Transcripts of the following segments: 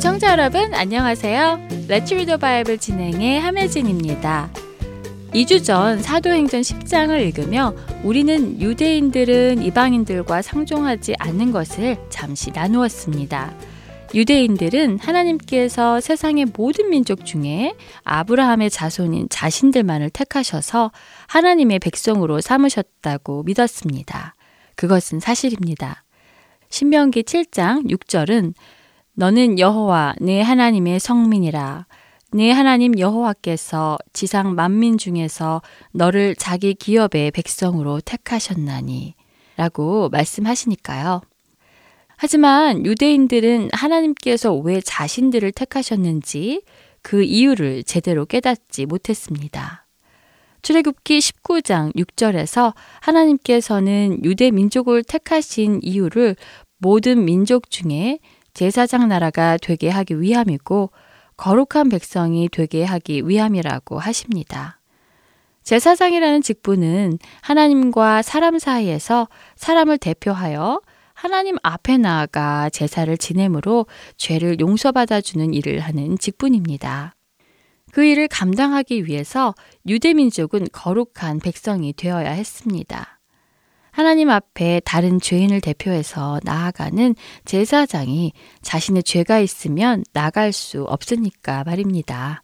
청자 여러분 안녕하세요. Read the Bible 진행의 함혜진입니다. 2주 전 사도행전 10장을 읽으며 우리는 유대인들은 이방인들과 상종하지 않는 것을 잠시 나누었습니다. 유대인들은 하나님께서 세상의 모든 민족 중에 아브라함의 자손인 자신들만을 택하셔서 하나님의 백성으로 삼으셨다고 믿었습니다. 그것은 사실입니다. 신명기 7장 6절은 너는 여호와 내 하나님의 성민이라 네 하나님 여호와께서 지상 만민 중에서 너를 자기 기업의 백성으로 택하셨나니 라고 말씀하시니까요. 하지만 유대인들은 하나님께서 왜 자신들을 택하셨는지 그 이유를 제대로 깨닫지 못했습니다. 출애굽기 19장 6절에서 하나님께서는 유대 민족을 택하신 이유를 모든 민족 중에 제사장 나라가 되게 하기 위함이고 거룩한 백성이 되게 하기 위함이라고 하십니다. 제사장이라는 직분은 하나님과 사람 사이에서 사람을 대표하여 하나님 앞에 나아가 제사를 지내므로 죄를 용서받아 주는 일을 하는 직분입니다. 그 일을 감당하기 위해서 유대 민족은 거룩한 백성이 되어야 했습니다. 하나님 앞에 다른 죄인을 대표해서 나아가는 제사장이 자신의 죄가 있으면 나갈 수 없으니까 말입니다.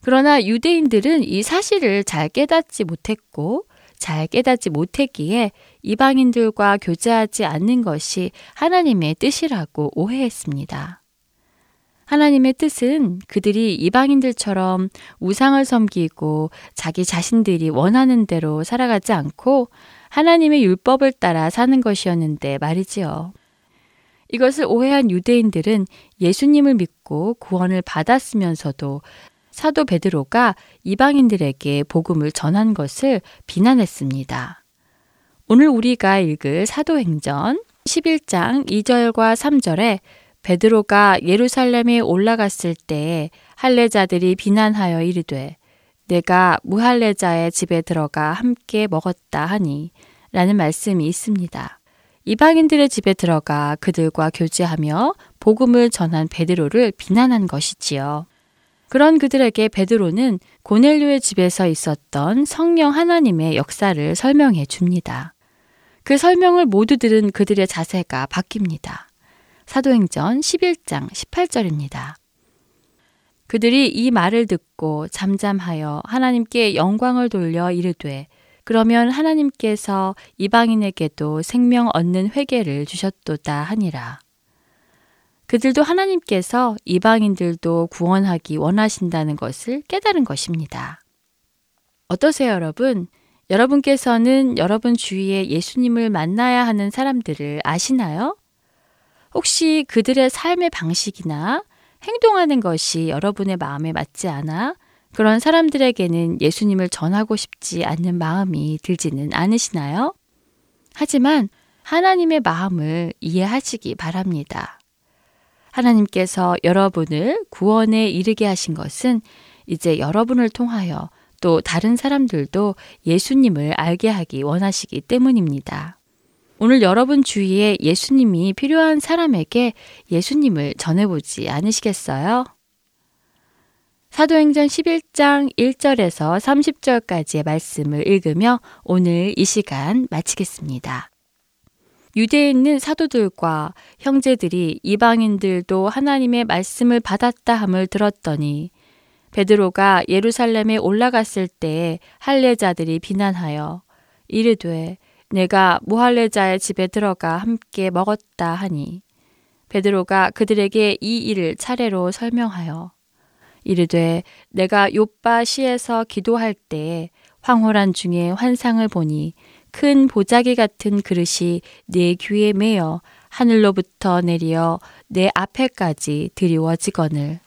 그러나 유대인들은 이 사실을 잘 깨닫지 못했고 잘 깨닫지 못했기에 이방인들과 교제하지 않는 것이 하나님의 뜻이라고 오해했습니다. 하나님의 뜻은 그들이 이방인들처럼 우상을 섬기고 자기 자신들이 원하는 대로 살아가지 않고 하나님의 율법을 따라 사는 것이었는데 말이지요. 이것을 오해한 유대인들은 예수님을 믿고 구원을 받았으면서도 사도 베드로가 이방인들에게 복음을 전한 것을 비난했습니다. 오늘 우리가 읽을 사도행전 11장 2절과 3절에 베드로가 예루살렘에 올라갔을 때 할례자들이 비난하여 이르되 내가 무할례자의 집에 들어가 함께 먹었다 하니 라는 말씀이 있습니다. 이방인들의 집에 들어가 그들과 교제하며 복음을 전한 베드로를 비난한 것이지요. 그런 그들에게 베드로는 고넬료의 집에서 있었던 성령 하나님의 역사를 설명해 줍니다. 그 설명을 모두 들은 그들의 자세가 바뀝니다. 사도행전 11장 18절입니다. 그들이 이 말을 듣고 잠잠하여 하나님께 영광을 돌려 이르되 그러면 하나님께서 이방인에게도 생명 얻는 회개를 주셨도다 하니라. 그들도 하나님께서 이방인들도 구원하기 원하신다는 것을 깨달은 것입니다. 어떠세요, 여러분? 여러분께서는 여러분 주위에 예수님을 만나야 하는 사람들을 아시나요? 혹시 그들의 삶의 방식이나 행동하는 것이 여러분의 마음에 맞지 않아 그런 사람들에게는 예수님을 전하고 싶지 않는 마음이 들지는 않으시나요? 하지만 하나님의 마음을 이해하시기 바랍니다. 하나님께서 여러분을 구원에 이르게 하신 것은 이제 여러분을 통하여 또 다른 사람들도 예수님을 알게 하기 원하시기 때문입니다. 오늘 여러분 주위에 예수님이 필요한 사람에게 예수님을 전해보지 않으시겠어요? 사도행전 11장 1절에서 30절까지의 말씀을 읽으며 오늘 이 시간 마치겠습니다. 유대에 있는 사도들과 형제들이 이방인들도 하나님의 말씀을 받았다 함을 들었더니 베드로가 예루살렘에 올라갔을 때 할례자들이 비난하여 이르되 내가 무할레자의 집에 들어가 함께 먹었다 하니 베드로가 그들에게 이 일을 차례로 설명하여 이르되 내가 요빠 시에서 기도할 때 황홀한 중에 환상을 보니 큰 보자기 같은 그릇이 내 귀에 매어 하늘로부터 내리어 내 앞에까지 드리워지거늘.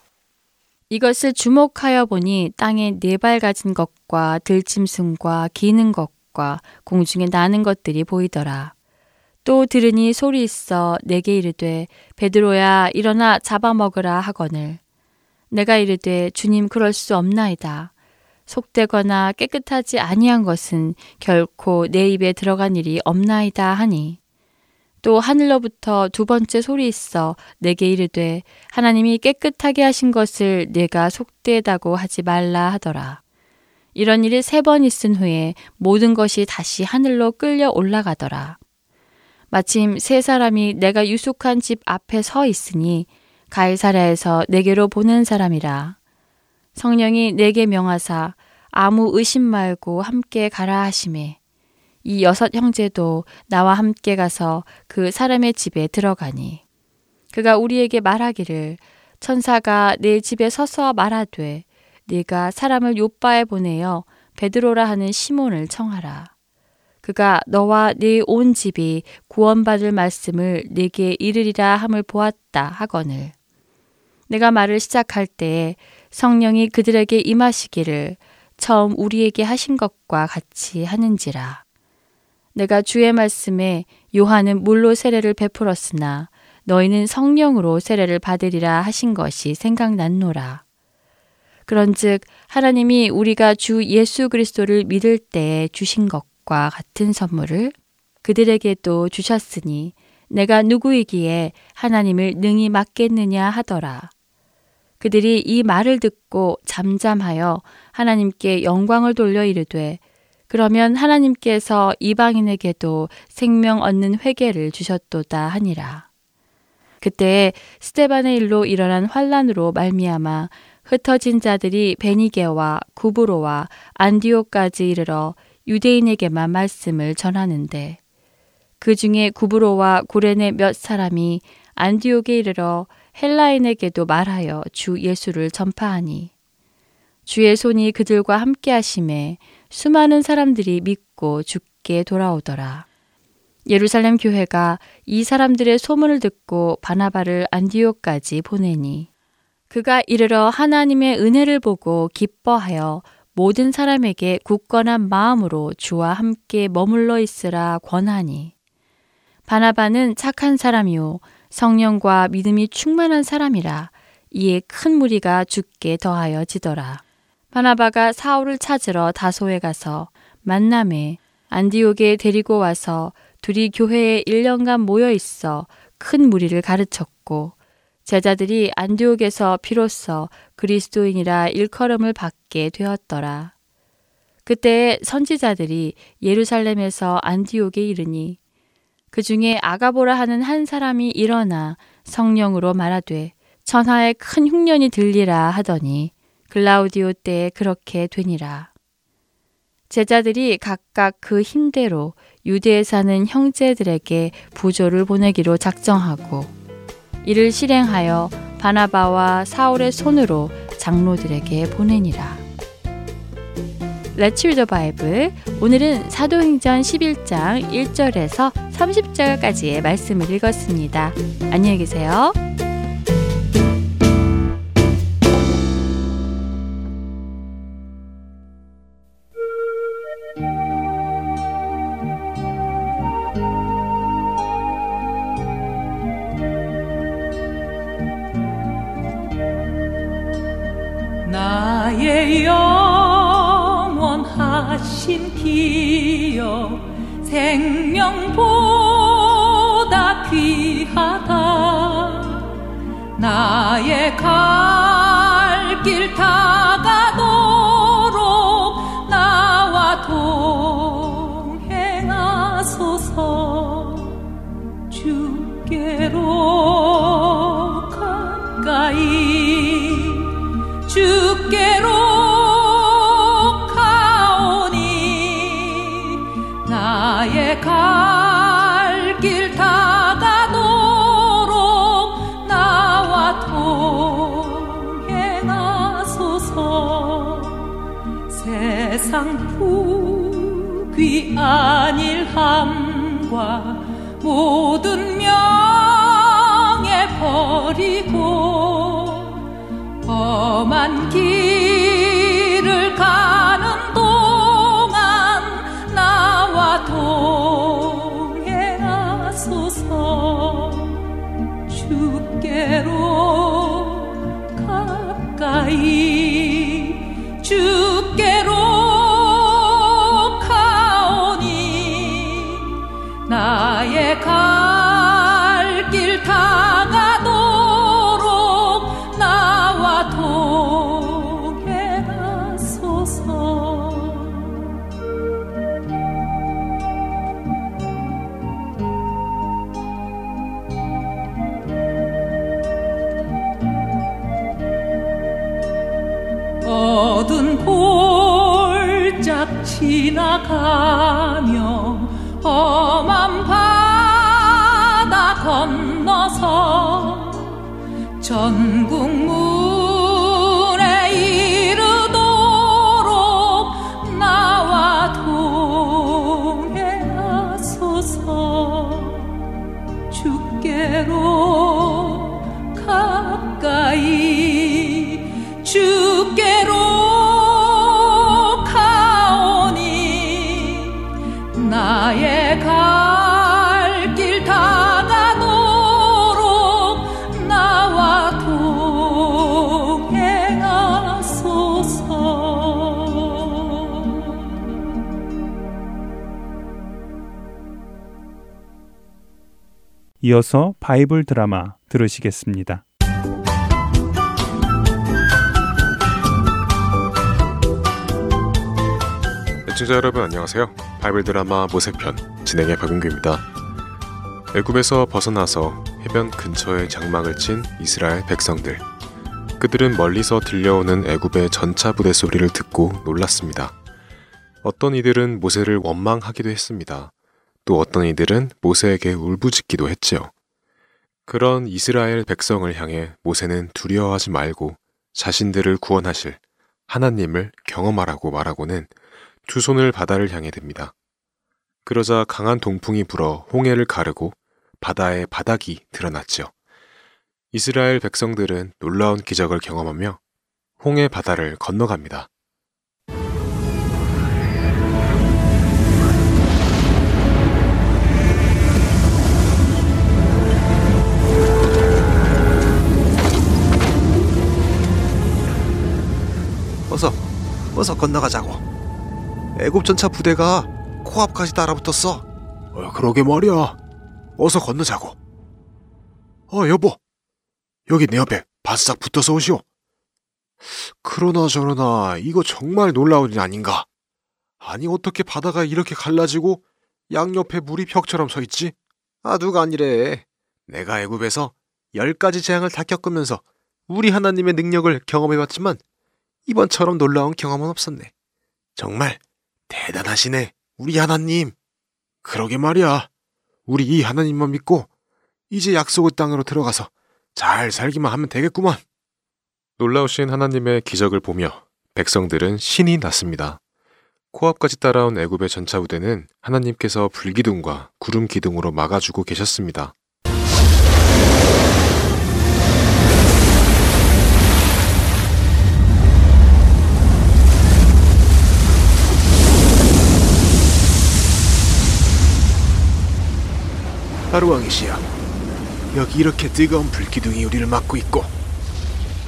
이것을 주목하여 보니 땅에 네 발 가진 것과 들짐승과 기는 것과 공중에 나는 것들이 보이더라. 또 들으니 소리 있어 내게 이르되 베드로야 일어나 잡아먹으라 하거늘. 내가 이르되 주님 그럴 수 없나이다. 속되거나 깨끗하지 아니한 것은 결코 내 입에 들어간 일이 없나이다 하니 또 하늘로부터 두 번째 소리 있어 내게 이르되 하나님이 깨끗하게 하신 것을 내가 속되다고 하지 말라 하더라. 이런 일이 세 번 있은 후에 모든 것이 다시 하늘로 끌려 올라가더라. 마침 세 사람이 내가 유숙한 집 앞에 서 있으니 가이사랴에서 내게로 보낸 사람이라. 성령이 내게 명하사 아무 의심 말고 함께 가라 하심에 이 여섯 형제도 나와 함께 가서 그 사람의 집에 들어가니 그가 우리에게 말하기를 천사가 내 집에 서서 말하되 네가 사람을 요바에 보내어 베드로라 하는 시몬을 청하라. 그가 너와 네 온 집이 구원받을 말씀을 네게 이르리라 함을 보았다 하거늘. 내가 말을 시작할 때에 성령이 그들에게 임하시기를 처음 우리에게 하신 것과 같이 하는지라. 내가 주의 말씀에 요한은 물로 세례를 베풀었으나 너희는 성령으로 세례를 받으리라 하신 것이 생각났노라. 그런즉 하나님이 우리가 주 예수 그리스도를 믿을 때에 주신 것과 같은 선물을 그들에게도 주셨으니 내가 누구이기에 하나님을 능히 맡겠느냐 하더라. 그들이 이 말을 듣고 잠잠하여 하나님께 영광을 돌려 이르되 그러면 하나님께서 이방인에게도 생명 얻는 회개를 주셨도다 하니라. 그때 스테반의 일로 일어난 환란으로 말미암아 흩어진 자들이 베니게와 구브로와 안디오까지 이르러 유대인에게만 말씀을 전하는데 그 중에 구브로와 구레네 몇 사람이 안디옥에 이르러 헬라인에게도 말하여 주 예수를 전파하니 주의 손이 그들과 함께 하심에 수많은 사람들이 믿고 죽게 돌아오더라. 예루살렘 교회가 이 사람들의 소문을 듣고 바나바를 안디옥까지 보내니 그가 이르러 하나님의 은혜를 보고 기뻐하여 모든 사람에게 굳건한 마음으로 주와 함께 머물러 있으라 권하니 바나바는 착한 사람이요 성령과 믿음이 충만한 사람이라 이에 큰 무리가 죽게 더하여 지더라. 바나바가 사울을 찾으러 다소에 가서 만남에 안디옥에 데리고 와서 둘이 교회에 1년간 모여 있어 큰 무리를 가르쳤고 제자들이 안디옥에서 비로소 그리스도인이라 일컬음을 받게 되었더라. 그때 선지자들이 예루살렘에서 안디옥에 이르니 그 중에 아가보라 하는 한 사람이 일어나 성령으로 말하되 천하에 큰 흉년이 들리라 하더니 글라우디오 때에 그렇게 되니라. 제자들이 각각 그 힘대로 유대에 사는 형제들에게 부조를 보내기로 작정하고 이를 실행하여 바나바와 사울의 손으로 장로들에게 보내니라. Let's read the Bible. 오늘은 사도행전 11장 1절에서 30절까지의 말씀을 읽었습니다. 안녕히 계세요. 기억 생 후 귀한 일함과 모든 명예 버리고 험한 길을 가는 동안 나와 동행하소서. 주께로 이어서 바이블 드라마 들으시겠습니다. 애청자 여러분 안녕하세요. 바이블 드라마 모세편 진행의 박은규입니다. 애굽에서 벗어나서 해변 근처에 장막을 친 이스라엘 백성들. 그들은 멀리서 들려오는 애굽의 전차 부대 소리를 듣고 놀랐습니다. 어떤 이들은 모세를 원망하기도 했습니다. 또 어떤 이들은 모세에게 울부짖기도 했지요. 그런 이스라엘 백성을 향해 모세는 두려워하지 말고 자신들을 구원하실 하나님을 경험하라고 말하고는 두 손을 바다를 향해 듭니다. 그러자 강한 동풍이 불어 홍해를 가르고 바다의 바닥이 드러났죠. 이스라엘 백성들은 놀라운 기적을 경험하며 홍해 바다를 건너갑니다. 어서 어서 건너가자고. 애굽 전차 부대가 코앞까지 따라붙었어. 어, 그러게 말이야. 어서 건너자고. 어 여보. 여기 내 옆에 바싹 붙어서 오시오. 그러나 저러나 이거 정말 놀라운 일 아닌가? 아니 어떻게 바다가 이렇게 갈라지고 양옆에 물이 벽처럼 서 있지? 아 누가 아니래 내가 애굽에서 열 가지 재앙을 다 겪으면서 우리 하나님의 능력을 경험해봤지만 이번처럼 놀라운 경험은 없었네. 정말 대단하시네, 우리 하나님. 그러게 말이야. 우리 이 하나님만 믿고 이제 약속의 땅으로 들어가서 잘 살기만 하면 되겠구만. 놀라우신 하나님의 기적을 보며 백성들은 신이 났습니다. 코앞까지 따라온 애굽의 전차 부대는 하나님께서 불기둥과 구름 기둥으로 막아주고 계셨습니다. 하루왕이시여, 여기 이렇게 뜨거운 불기둥이 우리를 막고 있고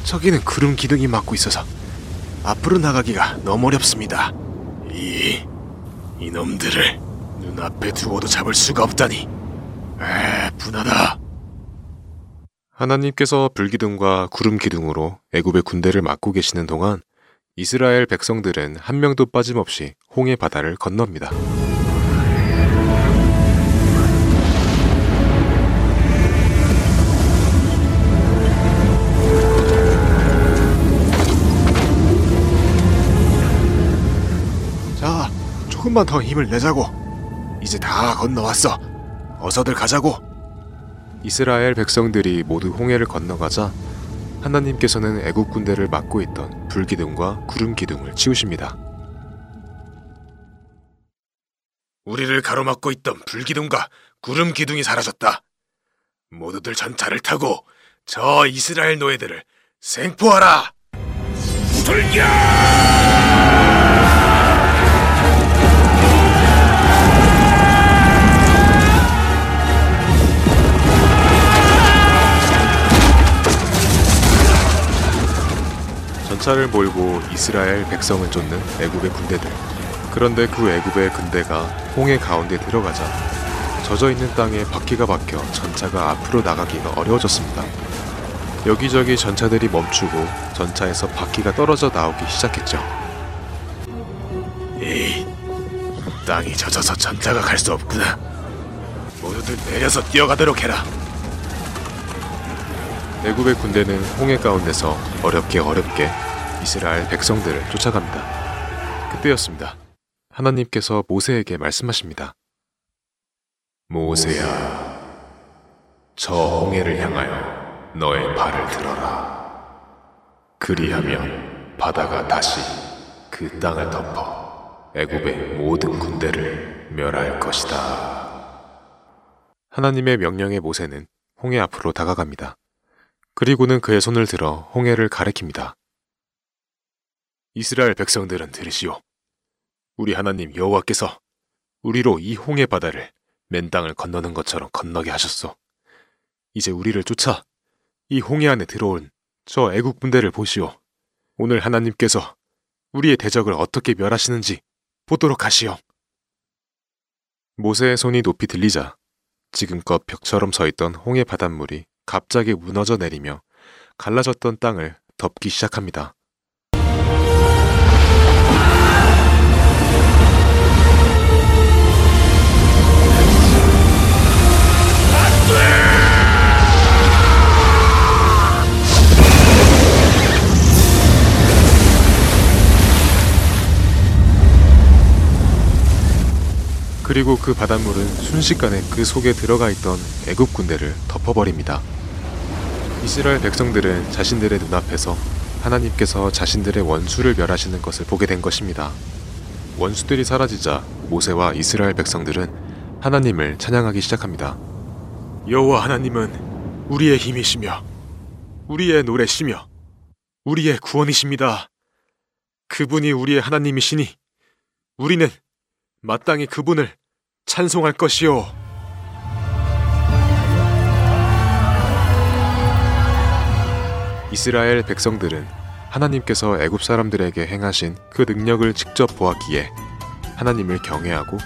저기는 구름 기둥이 막고 있어서 앞으로 나가기가 너무 어렵습니다. 이 이놈들을 눈앞에 두고도 잡을 수가 없다니. 에, 분하다. 하나님께서 불기둥과 구름 기둥으로 애굽의 군대를 막고 계시는 동안 이스라엘 백성들은 한 명도 빠짐없이 홍해 바다를 건넙니다. 조금만 더 힘을 내자고. 이제 다 건너왔어. 어서들 가자고. 이스라엘 백성들이 모두 홍해를 건너가자 하나님께서는 애굽 군대를 막고 있던 불 기둥과 구름 기둥을 치우십니다. 우리를 가로막고 있던 불 기둥과 구름 기둥이 사라졌다. 모두들 전차를 타고 저 이스라엘 노예들을 생포하라! 불격! 전차를 몰고 이스라엘 백성을 쫓는 애굽의 군대들. 그런데 그 애굽의 군대가 홍해 가운데 들어가자 젖어 있는 땅에 바퀴가 박혀 전차가 앞으로 나가기가 어려워졌습니다. 여기저기 전차들이 멈추고 전차에서 바퀴가 떨어져 나오기 시작했죠. 에이, 땅이 젖어서 전차가 갈 수 없구나. 모두들 내려서 뛰어가도록 해라. 애굽의 군대는 홍해 가운데서 어렵게 어렵게 이스라엘 백성들을 쫓아갑니다. 그때였습니다. 하나님께서 모세에게 말씀하십니다. 모세야, 저 홍해를 향하여 너의 발을 들어라. 그리하면 바다가 다시 그 땅을 덮어 애굽의 모든 군대를 멸할 것이다. 하나님의 명령에 모세는 홍해 앞으로 다가갑니다. 그리고는 그의 손을 들어 홍해를 가리킵니다. 이스라엘 백성들은 들으시오. 우리 하나님 여호와께서 우리로 이 홍해 바다를 맨 땅을 건너는 것처럼 건너게 하셨소. 이제 우리를 쫓아 이 홍해 안에 들어온 저 애국 군대를 보시오. 오늘 하나님께서 우리의 대적을 어떻게 멸하시는지 보도록 하시오. 모세의 손이 높이 들리자 지금껏 벽처럼 서 있던 홍해 바닷물이 갑자기 무너져 내리며 갈라졌던 땅을 덮기 시작합니다. 그리고 그 바닷물은 순식간에 그 속에 들어가 있던 애굽 군대를 덮어버립니다. 이스라엘 백성들은 자신들의 눈앞에서 하나님께서 자신들의 원수를 멸하시는 것을 보게 된 것입니다. 원수들이 사라지자 모세와 이스라엘 백성들은 하나님을 찬양하기 시작합니다. 여호와 하나님은 우리의 힘이시며 우리의 노래시며 우리의 구원이십니다. 그분이 우리의 하나님이시니 우리는 마땅히 그분을 찬송할 것이요. 이스라엘 백성들은 하나님께서 애굽 사람들에게 행하신 그 능력을 직접 보았기에 하나님을 경외하고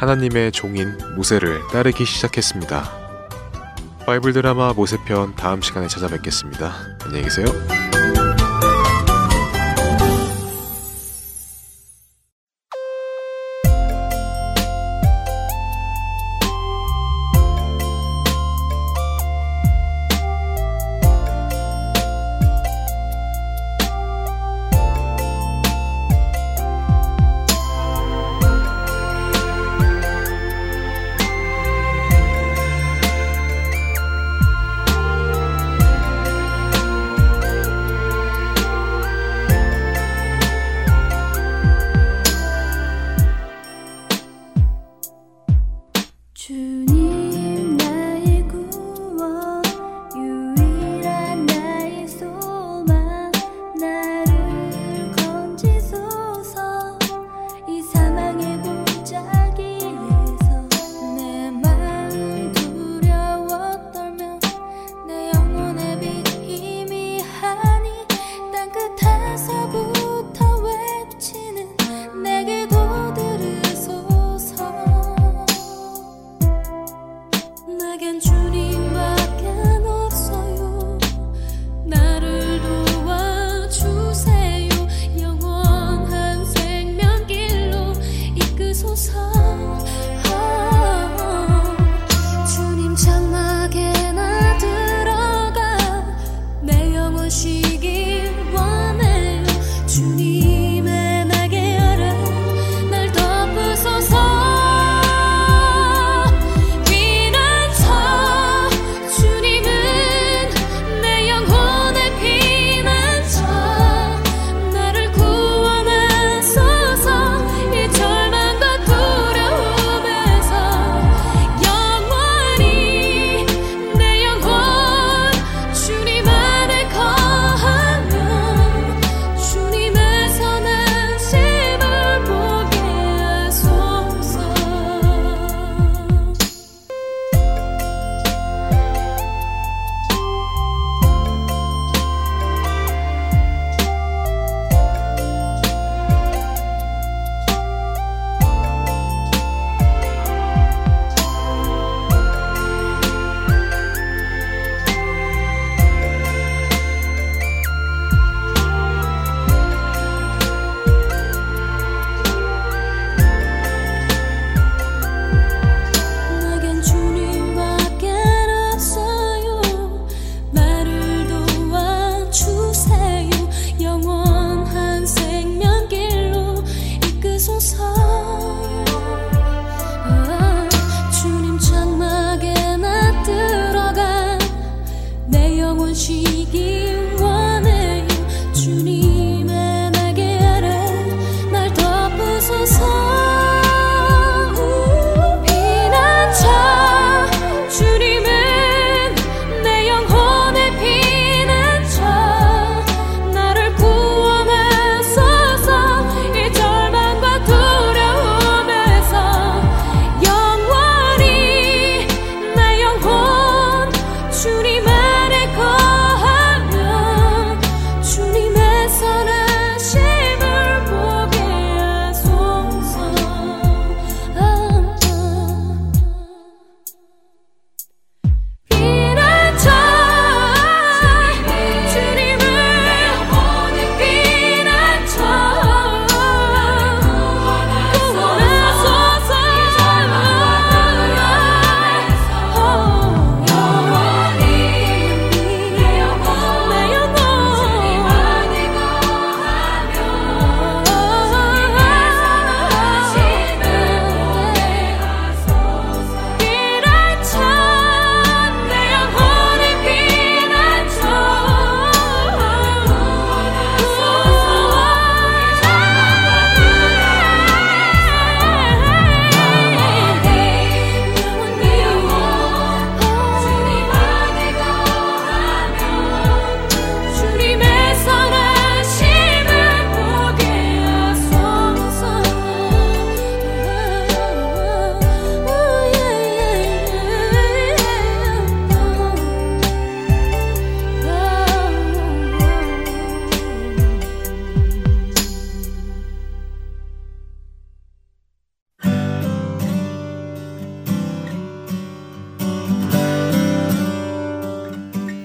하나님의 종인 모세를 따르기 시작했습니다. 바이블 드라마 모세편 다음 시간에 찾아뵙겠습니다. 안녕히 계세요.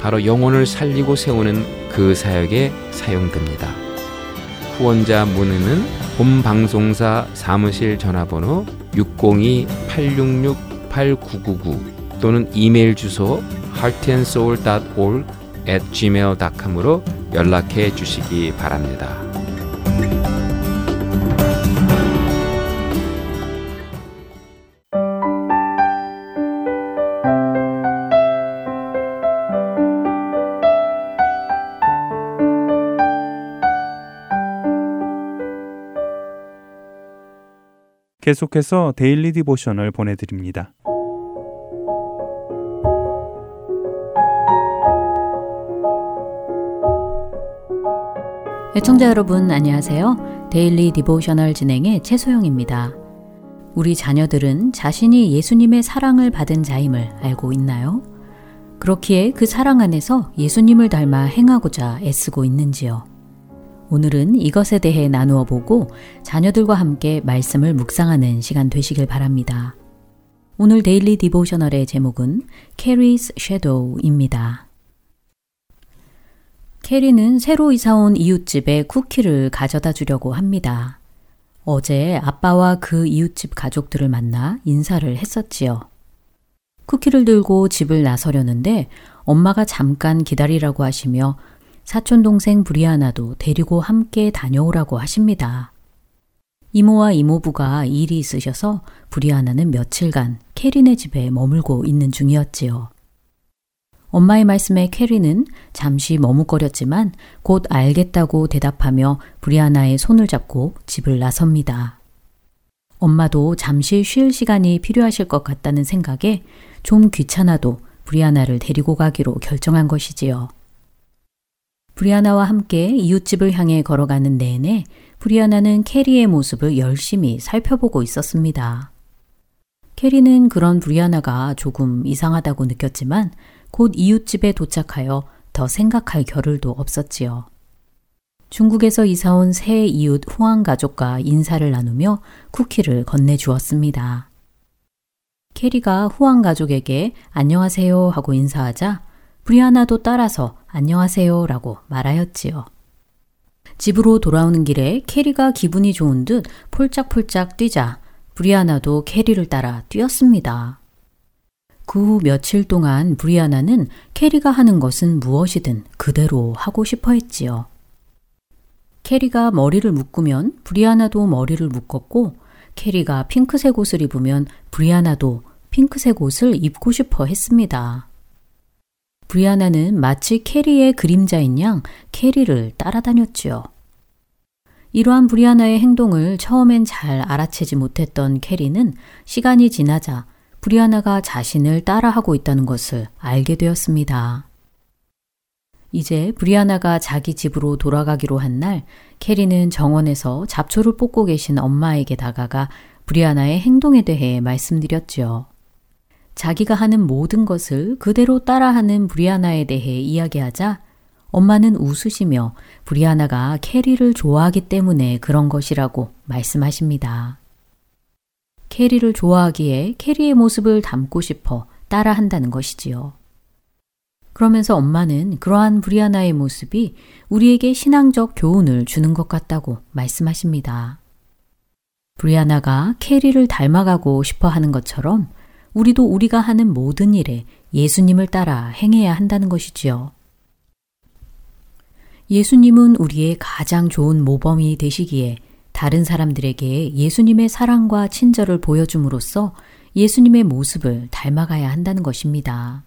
바로 영혼을 살리고 세우는 그 사역에 사용됩니다. 후원자 문의는 본 방송사 사무실 전화번호 602-866-8999 또는 이메일 주소 heartandsoul.org at gmail.com으로 연락해 주시기 바랍니다. 계속해서 Daily Devotional 보내드립니다. 애청자 여러분 안녕하세요. Daily Devotional 진행의 최소영입니다. 우리 자녀들은 자신이 예수님의 사랑을 받은 자임을 알고 있나요? 그렇기에 그 사랑 안에서 예수님을 닮아 행하고자 애쓰고 있는지요? 오늘은 이것에 대해 나누어 보고 자녀들과 함께 말씀을 묵상하는 시간 되시길 바랍니다. 오늘 Daily Devotional의 제목은 Carrie's Shadow입니다. 캐리는 새로 이사온 이웃집에 쿠키를 가져다 주려고 합니다. 어제 아빠와 그 이웃집 가족들을 만나 인사를 했었지요. 쿠키를 들고 집을 나서려는데 엄마가 잠깐 기다리라고 하시며 사촌 동생 브리아나도 데리고 함께 다녀오라고 하십니다. 이모와 이모부가 일이 있으셔서 브리아나는 며칠간 캐리네 집에 머물고 있는 중이었지요. 엄마의 말씀에 캐리는 잠시 머뭇거렸지만 곧 알겠다고 대답하며 브리아나의 손을 잡고 집을 나섭니다. 엄마도 잠시 쉴 시간이 필요하실 것 같다는 생각에 좀 귀찮아도 브리아나를 데리고 가기로 결정한 것이지요. 브리아나와 함께 이웃집을 향해 걸어가는 내내 브리아나는 캐리의 모습을 열심히 살펴보고 있었습니다. 캐리는 그런 브리아나가 조금 이상하다고 느꼈지만 곧 이웃집에 도착하여 더 생각할 겨를도 없었지요. 중국에서 이사온 새 이웃 후안 가족과 인사를 나누며 쿠키를 건네주었습니다. 캐리가 후안 가족에게 안녕하세요 하고 인사하자 브리아나도 따라서 안녕하세요 라고 말하였지요. 집으로 돌아오는 길에 캐리가 기분이 좋은 듯 폴짝폴짝 뛰자 브리아나도 캐리를 따라 뛰었습니다. 그 후 며칠 동안 브리아나는 캐리가 하는 것은 무엇이든 그대로 하고 싶어 했지요. 캐리가 머리를 묶으면 브리아나도 머리를 묶었고 캐리가 핑크색 옷을 입으면 브리아나도 핑크색 옷을 입고 싶어 했습니다. 브리아나는 마치 캐리의 그림자인 양 캐리를 따라다녔지요. 이러한 브리아나의 행동을 처음엔 잘 알아채지 못했던 캐리는 시간이 지나자 브리아나가 자신을 따라하고 있다는 것을 알게 되었습니다. 이제 브리아나가 자기 집으로 돌아가기로 한 날, 캐리는 정원에서 잡초를 뽑고 계신 엄마에게 다가가 브리아나의 행동에 대해 말씀드렸지요. 자기가 하는 모든 것을 그대로 따라하는 브리아나에 대해 이야기하자 엄마는 웃으시며 브리아나가 캐리를 좋아하기 때문에 그런 것이라고 말씀하십니다. 캐리를 좋아하기에 캐리의 모습을 닮고 싶어 따라한다는 것이지요. 그러면서 엄마는 그러한 브리아나의 모습이 우리에게 신앙적 교훈을 주는 것 같다고 말씀하십니다. 브리아나가 캐리를 닮아가고 싶어 하는 것처럼 우리도 우리가 하는 모든 일에 예수님을 따라 행해야 한다는 것이지요. 예수님은 우리의 가장 좋은 모범이 되시기에 다른 사람들에게 예수님의 사랑과 친절을 보여줌으로써 예수님의 모습을 닮아가야 한다는 것입니다.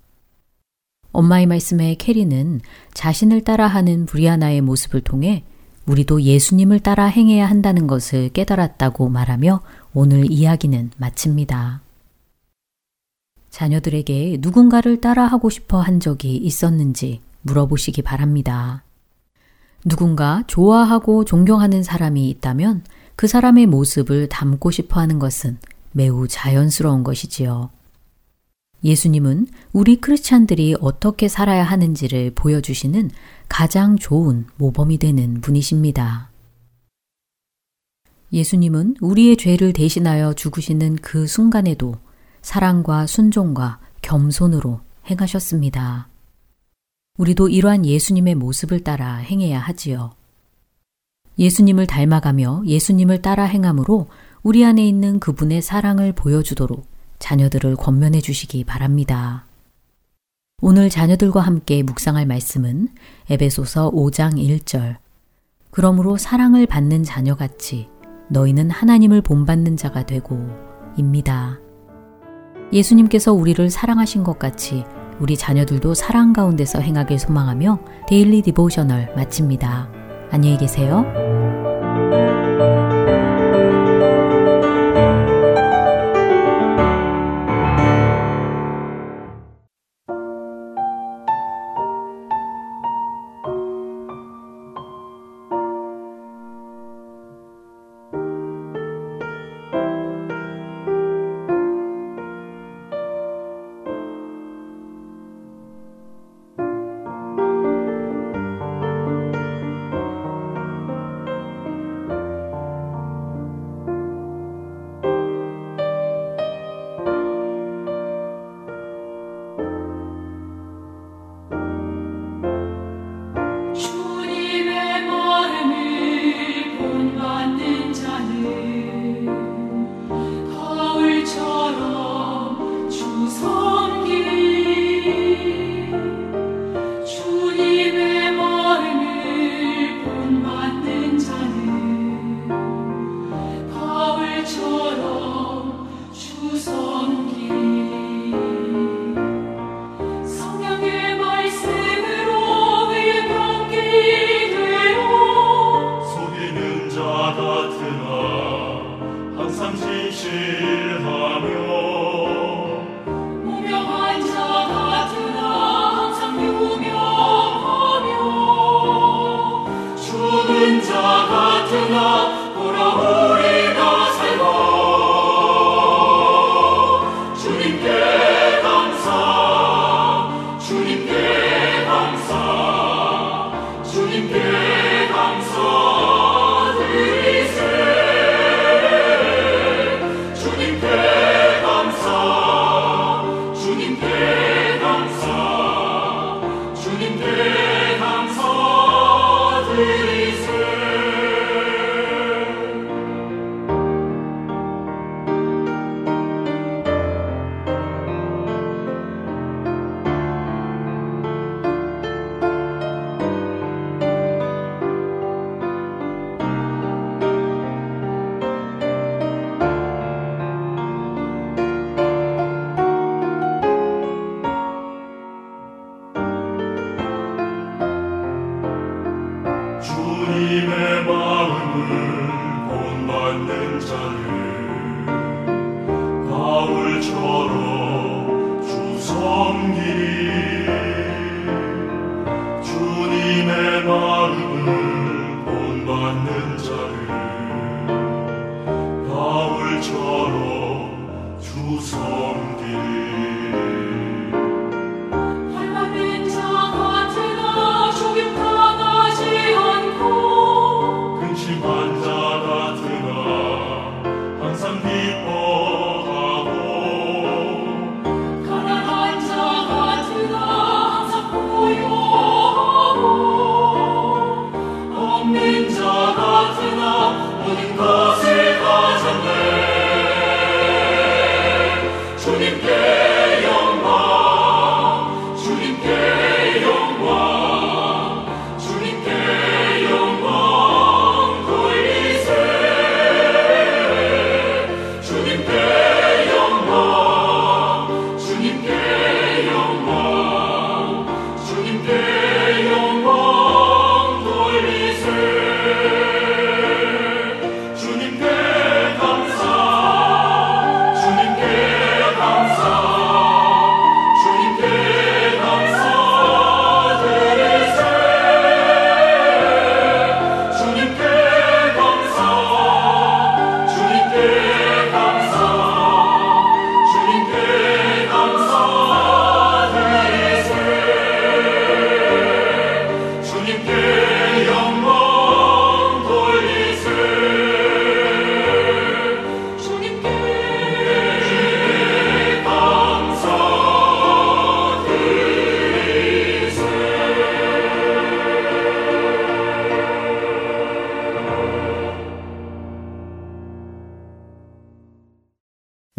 엄마의 말씀에 캐리는 자신을 따라하는 브리아나의 모습을 통해 우리도 예수님을 따라 행해야 한다는 것을 깨달았다고 말하며 오늘 이야기는 마칩니다. 자녀들에게 누군가를 따라하고 싶어 한 적이 있었는지 물어보시기 바랍니다. 누군가 좋아하고 존경하는 사람이 있다면 그 사람의 모습을 담고 싶어 하는 것은 매우 자연스러운 것이지요. 예수님은 우리 크리스찬들이 어떻게 살아야 하는지를 보여주시는 가장 좋은 모범이 되는 분이십니다. 예수님은 우리의 죄를 대신하여 죽으시는 그 순간에도 사랑과 순종과 겸손으로 행하셨습니다. 우리도 이러한 예수님의 모습을 따라 행해야 하지요. 예수님을 닮아가며 예수님을 따라 행함으로 우리 안에 있는 그분의 사랑을 보여주도록 자녀들을 권면해 주시기 바랍니다. 오늘 자녀들과 함께 묵상할 말씀은 에베소서 5장 1절. 그러므로 사랑을 받는 자녀같이 너희는 하나님을 본받는 자가 되고 입니다. 예수님께서 우리를 사랑하신 것 같이 우리 자녀들도 사랑 가운데서 행하길 소망하며 데일리 디보셔널 마칩니다. 안녕히 계세요.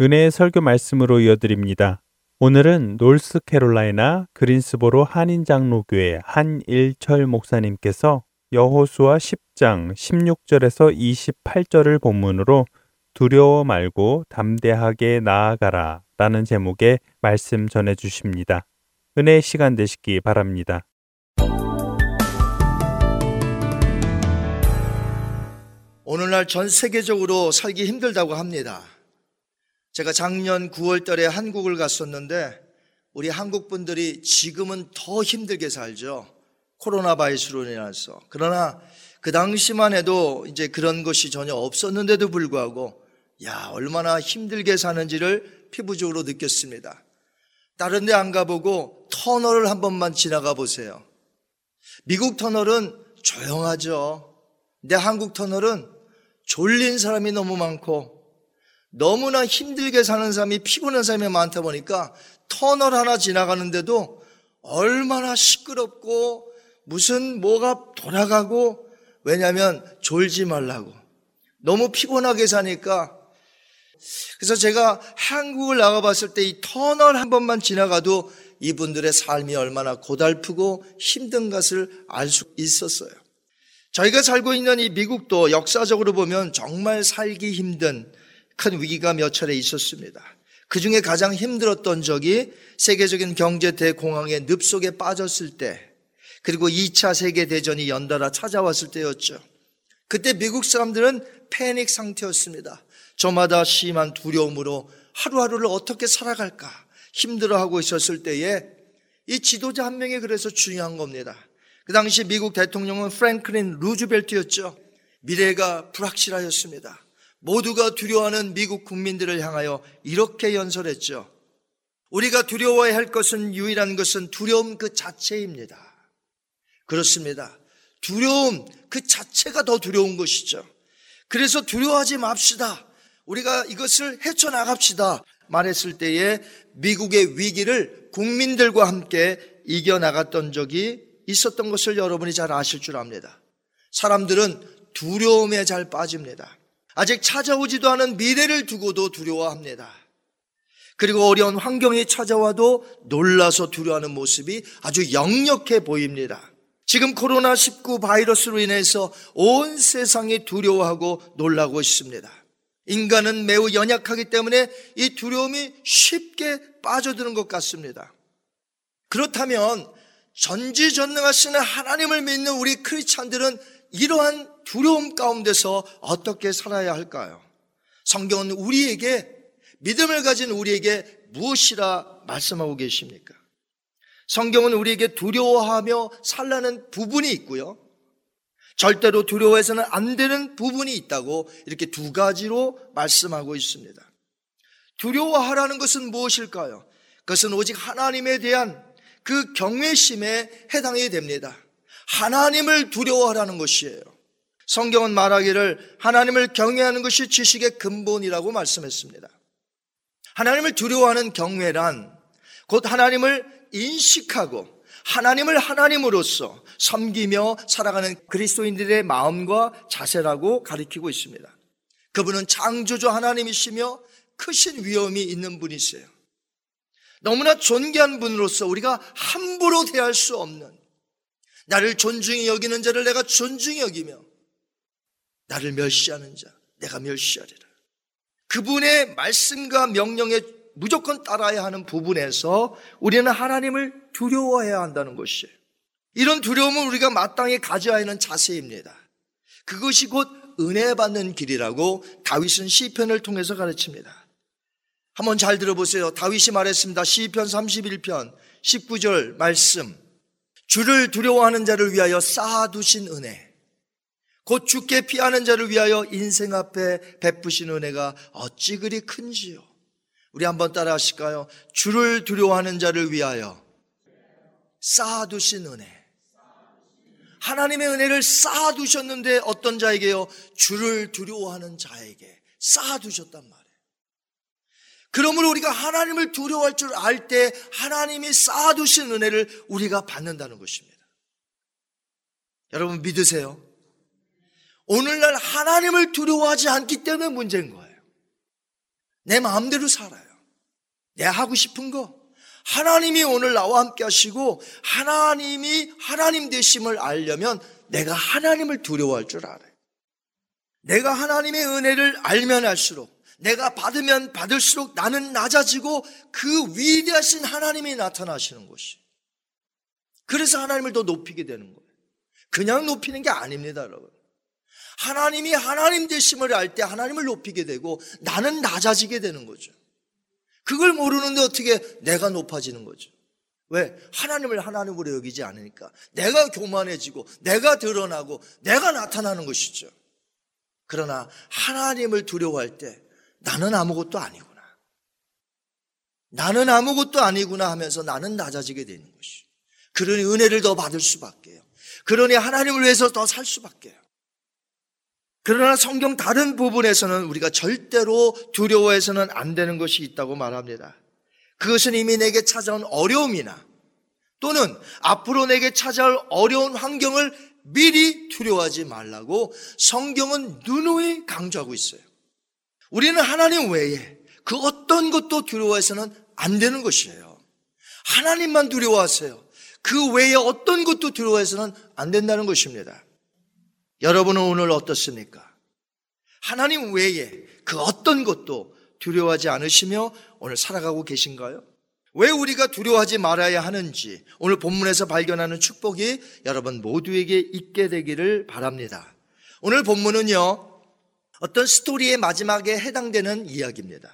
은혜의 설교 말씀으로 이어드립니다. 오늘은 노스캐롤라이나 그린스보로 한인 장로교회 한일철 목사님께서 여호수아 10장 16절에서 28절을 본문으로 두려워 말고 담대하게 나아가라 라는 제목의 말씀 전해 주십니다. 은혜의 시간 되시기 바랍니다. 오늘날 전 세계적으로 살기 힘들다고 합니다. 제가 작년 9월 달에 한국을 갔었는데 우리 한국 분들이 지금은 더 힘들게 살죠. 코로나 바이러스로 인해서. 그러나 그 당시만 해도 이제 그런 것이 전혀 없었는데도 불구하고 야, 얼마나 힘들게 사는지를 피부적으로 느꼈습니다. 다른 데 안 가보고 터널을 한 번만 지나가 보세요. 미국 터널은 조용하죠. 근데 한국 터널은 졸린 사람이 너무 많고 너무나 힘들게 사는 사람이 피곤한 사람이 많다 보니까 터널 하나 지나가는데도 얼마나 시끄럽고 무슨 뭐가 돌아가고 왜냐하면 졸지 말라고 너무 피곤하게 사니까 그래서 제가 한국을 나가봤을 때 이 터널 한 번만 지나가도 이분들의 삶이 얼마나 고달프고 힘든 것을 알 수 있었어요. 저희가 살고 있는 이 미국도 역사적으로 보면 정말 살기 힘든 큰 위기가 몇 차례 있었습니다. 그 중에 가장 힘들었던 적이 세계적인 경제 대공황의 늪 속에 빠졌을 때, 그리고 2차 세계대전이 연달아 찾아왔을 때였죠. 그때 미국 사람들은 패닉 상태였습니다. 저마다 심한 두려움으로 하루하루를 어떻게 살아갈까 힘들어하고 있었을 때에 이 지도자 한 명이 그래서 중요한 겁니다. 그 당시 미국 대통령은 프랭클린 루즈벨트였죠. 미래가 불확실하였습니다. 모두가 두려워하는 미국 국민들을 향하여 이렇게 연설했죠. 우리가 두려워해야 할 것은 유일한 것은 두려움 그 자체입니다. 그렇습니다. 두려움 그 자체가 더 두려운 것이죠. 그래서 두려워하지 맙시다. 우리가 이것을 헤쳐나갑시다. 말했을 때에 미국의 위기를 국민들과 함께 이겨나갔던 적이 있었던 것을 여러분이 잘 아실 줄 압니다. 사람들은 두려움에 잘 빠집니다. 아직 찾아오지도 않은 미래를 두고도 두려워합니다. 그리고 어려운 환경이 찾아와도 놀라서 두려워하는 모습이 아주 역력해 보입니다. 지금 코로나19 바이러스로 인해서 온 세상이 두려워하고 놀라고 있습니다. 인간은 매우 연약하기 때문에 이 두려움이 쉽게 빠져드는 것 같습니다. 그렇다면 전지전능하신 하나님을 믿는 우리 크리스찬들은 이러한 두려움 가운데서 어떻게 살아야 할까요? 성경은 우리에게 믿음을 가진 우리에게 무엇이라 말씀하고 계십니까? 성경은 우리에게 두려워하며 살라는 부분이 있고요. 절대로 두려워해서는 안 되는 부분이 있다고 이렇게 두 가지로 말씀하고 있습니다. 두려워하라는 것은 무엇일까요? 그것은 오직 하나님에 대한 그 경외심에 해당이 됩니다. 하나님을 두려워하라는 것이에요. 성경은 말하기를 하나님을 경외하는 것이 지식의 근본이라고 말씀했습니다. 하나님을 두려워하는 경외란 곧 하나님을 인식하고 하나님을 하나님으로서 섬기며 살아가는 그리스도인들의 마음과 자세라고 가리키고 있습니다. 그분은 창조주 하나님이시며 크신 위엄이 있는 분이세요. 너무나 존귀한 분으로서 우리가 함부로 대할 수 없는 나를 존중히 여기는 자를 내가 존중히 여기며 나를 멸시하는 자 내가 멸시하리라. 그분의 말씀과 명령에 무조건 따라야 하는 부분에서 우리는 하나님을 두려워해야 한다는 것이에요. 이런 두려움은 우리가 마땅히 가져야 하는 자세입니다. 그것이 곧 은혜 받는 길이라고 다윗은 시편을 통해서 가르칩니다. 한번 잘 들어보세요. 다윗이 말했습니다. 시편 31편 19절 말씀. 주를 두려워하는 자를 위하여 쌓아두신 은혜. 곧 주께 피하는 자를 위하여 인생 앞에 베푸신 은혜가 어찌 그리 큰지요. 우리 한번 따라 하실까요? 주를 두려워하는 자를 위하여 쌓아두신 은혜. 하나님의 은혜를 쌓아두셨는데 어떤 자에게요? 주를 두려워하는 자에게 쌓아두셨단 말이에요. 그러므로 우리가 하나님을 두려워할 줄 알 때 하나님이 쌓아두신 은혜를 우리가 받는다는 것입니다. 여러분 믿으세요? 오늘날 하나님을 두려워하지 않기 때문에 문제인 거예요. 내 마음대로 살아요. 내 하고 싶은 거. 하나님이 오늘 나와 함께 하시고 하나님이 하나님 되심을 알려면 내가 하나님을 두려워할 줄 알아요. 내가 하나님의 은혜를 알면 알수록 내가 받으면 받을수록 나는 낮아지고 그 위대하신 하나님이 나타나시는 것이. 그래서 하나님을 더 높이게 되는 거예요. 그냥 높이는 게 아닙니다, 여러분. 하나님이 하나님 되심을 알 때 하나님을 높이게 되고 나는 낮아지게 되는 거죠. 그걸 모르는데 어떻게 내가 높아지는 거죠. 왜? 하나님을 하나님으로 여기지 않으니까. 내가 교만해지고, 내가 드러나고, 내가 나타나는 것이죠. 그러나 하나님을 두려워할 때 나는 아무것도 아니구나. 나는 아무것도 아니구나 하면서 나는 낮아지게 되는 것이. 그러니 은혜를 더 받을 수밖에요. 그러니 하나님을 위해서 더 살 수밖에요. 그러나 성경 다른 부분에서는 우리가 절대로 두려워해서는 안 되는 것이 있다고 말합니다. 그것은 이미 내게 찾아온 어려움이나 또는 앞으로 내게 찾아올 어려운 환경을 미리 두려워하지 말라고 성경은 누누이 강조하고 있어요. 우리는 하나님 외에 그 어떤 것도 두려워해서는 안 되는 것이에요. 하나님만 두려워하세요. 그 외에 어떤 것도 두려워해서는 안 된다는 것입니다. 여러분은 오늘 어떻습니까? 하나님 외에 그 어떤 것도 두려워하지 않으시며 오늘 살아가고 계신가요? 왜 우리가 두려워하지 말아야 하는지 오늘 본문에서 발견하는 축복이 여러분 모두에게 있게 되기를 바랍니다. 오늘 본문은요, 어떤 스토리의 마지막에 해당되는 이야기입니다.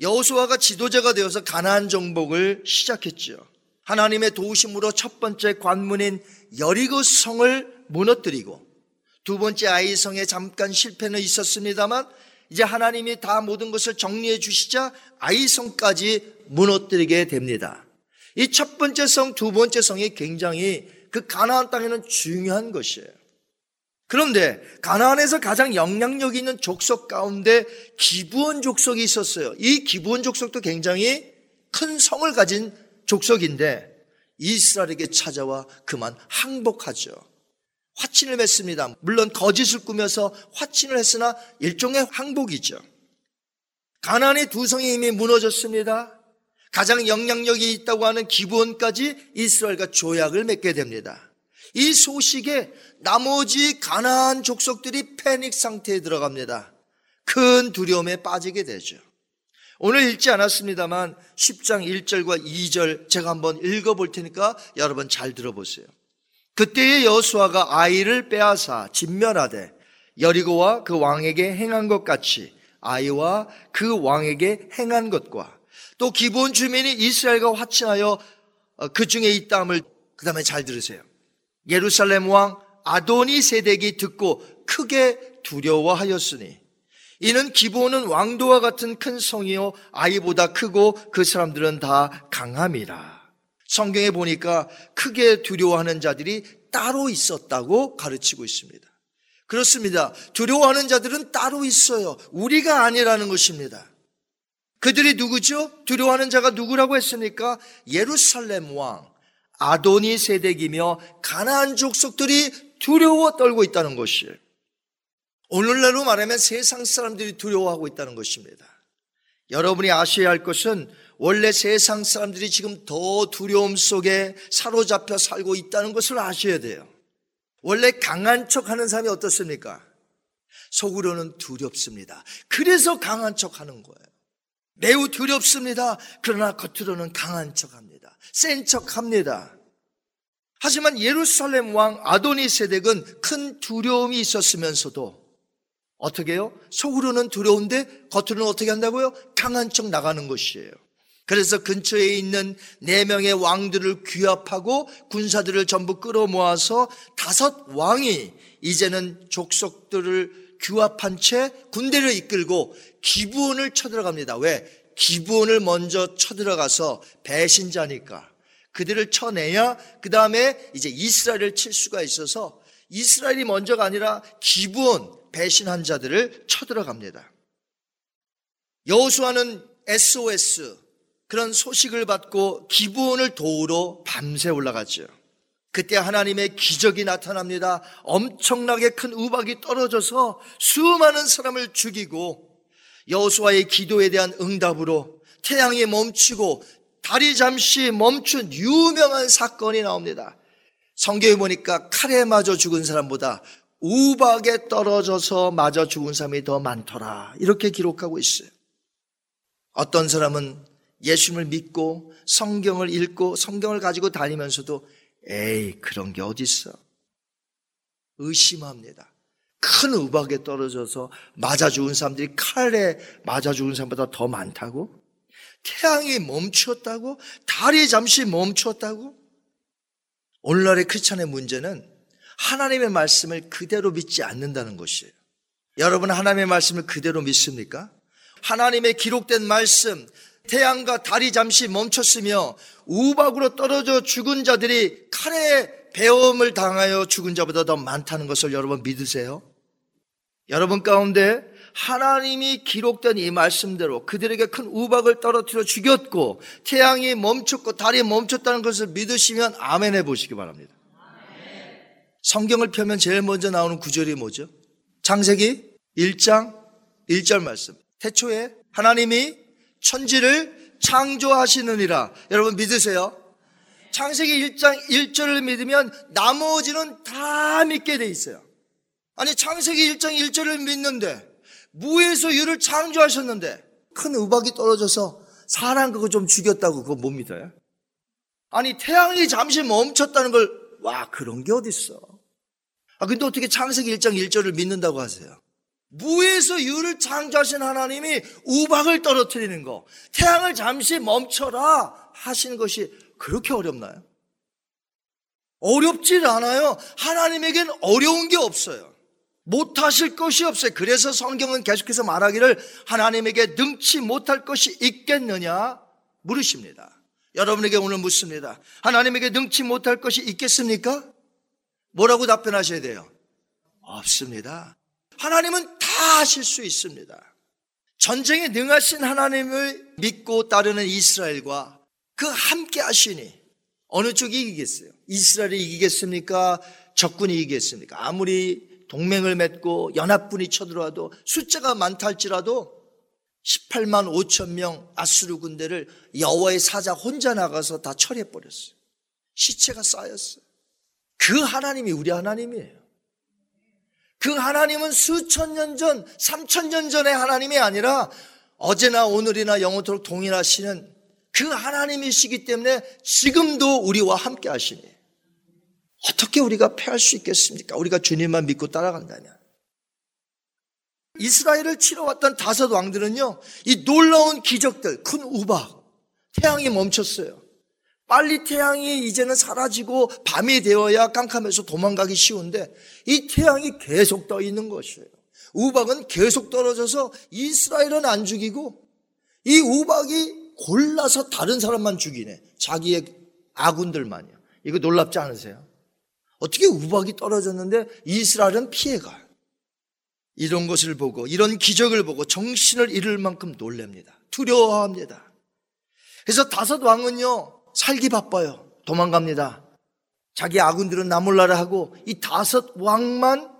여호수아가 지도자가 되어서 가나안 정복을 시작했죠. 하나님의 도우심으로 첫 번째 관문인 여리고 성을 무너뜨리고 두 번째 아이 성에 잠깐 실패는 있었습니다만 이제 하나님이 다 모든 것을 정리해 주시자 아이 성까지 무너뜨리게 됩니다. 이 첫 번째 성, 두 번째 성이 굉장히 그 가나안 땅에는 중요한 것이에요. 그런데 가나안에서 가장 영향력 있는 족속 가운데 기부원 족속이 있었어요. 이 기부원 족속도 굉장히 큰 성을 가진 족속인데 이스라엘에게 찾아와 그만 항복하죠. 화친을 맺습니다. 물론 거짓을 꾸며서 화친을 했으나 일종의 항복이죠. 가나안의 두 성이 이미 무너졌습니다. 가장 영향력이 있다고 하는 기부원까지 이스라엘과 조약을 맺게 됩니다. 이 소식에 나머지 가나안 족속들이 패닉 상태에 들어갑니다. 큰 두려움에 빠지게 되죠. 오늘 읽지 않았습니다만 10장 1절과 2절 제가 한번 읽어 볼 테니까 여러분 잘 들어보세요. 그때의 여수아가 아이를 빼앗아 진멸하되 여리고와 그 왕에게 행한 것 같이 아이와 그 왕에게 행한 것과 또 기본 주민이 이스라엘과 화친하여 어, 그 중에 있다함을 그 다음에 잘 들으세요. 예루살렘 왕 아도니 세덱이 듣고 크게 두려워하였으니 이는 기본은 왕도와 같은 큰 성이요 아이보다 크고 그 사람들은 다 강함이라. 성경에 보니까 크게 두려워하는 자들이 따로 있었다고 가르치고 있습니다. 그렇습니다. 두려워하는 자들은 따로 있어요. 우리가 아니라는 것입니다. 그들이 누구죠? 두려워하는 자가 누구라고 했습니까? 예루살렘 왕 아도니 세덱이며 가나안 족속들이 두려워 떨고 있다는 것이에요. 오늘날로 말하면 세상 사람들이 두려워하고 있다는 것입니다. 여러분이 아셔야 할 것은 원래 세상 사람들이 지금 더 두려움 속에 사로잡혀 살고 있다는 것을 아셔야 돼요. 원래 강한 척 하는 사람이 어떻습니까? 속으로는 두렵습니다. 그래서 강한 척 하는 거예요. 매우 두렵습니다. 그러나 겉으로는 강한 척 합니다. 센 척 합니다. 하지만 예루살렘 왕 아도니 세덱은 큰 두려움이 있었으면서도 어떻게 해요? 속으로는 두려운데 겉으로는 어떻게 한다고요? 강한 척 나가는 것이에요. 그래서 근처에 있는 네 명의 왕들을 귀합하고 군사들을 전부 끌어모아서 다섯 왕이 이제는 족속들을 규합한 채 군대를 이끌고 기부원을 쳐들어갑니다. 왜? 기부원을 먼저 쳐들어가서 배신자니까 그들을 쳐내야 그 다음에 이제 이스라엘을 칠 수가 있어서 이스라엘이 먼저가 아니라 기부원 배신한 자들을 쳐들어갑니다. 여호수아는 SOS 그런 소식을 받고 기부원을 도우러 밤새 올라갔죠. 그때 하나님의 기적이 나타납니다. 엄청나게 큰 우박이 떨어져서 수많은 사람을 죽이고 여호수아의 기도에 대한 응답으로 태양이 멈추고 달이 잠시 멈춘 유명한 사건이 나옵니다. 성경에 보니까 칼에 맞아 죽은 사람보다 우박에 떨어져서 맞아 죽은 사람이 더 많더라. 이렇게 기록하고 있어요. 어떤 사람은 예수님을 믿고 성경을 읽고 성경을 가지고 다니면서도 에이 그런 게 어딨어 의심합니다. 큰 우박에 떨어져서 맞아 죽은 사람들이 칼에 맞아 죽은 사람보다 더 많다고? 태양이 멈추었다고? 달이 잠시 멈추었다고? 오늘날의 크리스천의 문제는 하나님의 말씀을 그대로 믿지 않는다는 것이에요. 여러분 하나님의 말씀을 그대로 믿습니까? 하나님의 기록된 말씀, 태양과 달이 잠시 멈췄으며 우박으로 떨어져 죽은 자들이 칼에 배움을 당하여 죽은 자보다 더 많다는 것을 여러분 믿으세요? 여러분 가운데 하나님이 기록된 이 말씀대로 그들에게 큰 우박을 떨어뜨려 죽였고 태양이 멈췄고 달이 멈췄다는 것을 믿으시면 아멘 해 보시기 바랍니다. 성경을 펴면 제일 먼저 나오는 구절이 뭐죠? 창세기 1장 1절 말씀. 태초에 하나님이 천지를 창조하시느니라. 여러분 믿으세요? 창세기 1장 1절을 믿으면 나머지는 다 믿게 돼 있어요. 아니 창세기 1장 1절을 믿는데 무에서 유를 창조하셨는데 큰 우박이 떨어져서 사람 그거 좀 죽였다고 그거 못 믿어요? 아니 태양이 잠시 멈췄다는 걸 와 그런 게 어딨어? 아 근데 어떻게 창세기 1장 1절을 믿는다고 하세요? 무에서 유를 창조하신 하나님이 우박을 떨어뜨리는 거, 태양을 잠시 멈춰라 하시는 것이 그렇게 어렵나요? 어렵질 않아요. 하나님에겐 어려운 게 없어요. 못하실 것이 없어요. 그래서 성경은 계속해서 말하기를 하나님에게 능치 못할 것이 있겠느냐 물으십니다. 여러분에게 오늘 묻습니다. 하나님에게 능치 못할 것이 있겠습니까? 뭐라고 답변하셔야 돼요? 없습니다. 하나님은 다 하실 수 있습니다. 전쟁에 능하신 하나님을 믿고 따르는 이스라엘과 그 함께 하시니 어느 쪽이 이기겠어요? 이스라엘이 이기겠습니까? 적군이 이기겠습니까? 아무리 동맹을 맺고 연합군이 쳐들어와도 숫자가 많다 할지라도 18만 5천 명 아수르 군대를 여호와의 사자 혼자 나가서 다 처리해 버렸어요. 시체가 쌓였어요. 그 하나님이 우리 하나님이에요. 그 하나님은 수천 년 전, 삼천 년 전의 하나님이 아니라 어제나 오늘이나 영원토록 동일하시는 그 하나님이시기 때문에 지금도 우리와 함께 하시니 어떻게 우리가 패할 수 있겠습니까? 우리가 주님만 믿고 따라간다면. 이스라엘을 치러왔던 다섯 왕들은요, 이 놀라운 기적들, 큰 우박, 태양이 멈췄어요. 빨리 태양이 이제는 사라지고 밤이 되어야 깜깜해서 도망가기 쉬운데 이 태양이 계속 떠 있는 것이에요. 우박은 계속 떨어져서 이스라엘은 안 죽이고 이 우박이 골라서 다른 사람만 죽이네. 자기의 아군들만요. 이거 놀랍지 않으세요? 어떻게 우박이 떨어졌는데 이스라엘은 피해가요. 이런 것을 보고 이런 기적을 보고 정신을 잃을 만큼 놀랍니다. 두려워합니다. 그래서 다섯 왕은요 살기 바빠요. 도망갑니다. 자기 아군들은 나몰라라 하고 이 다섯 왕만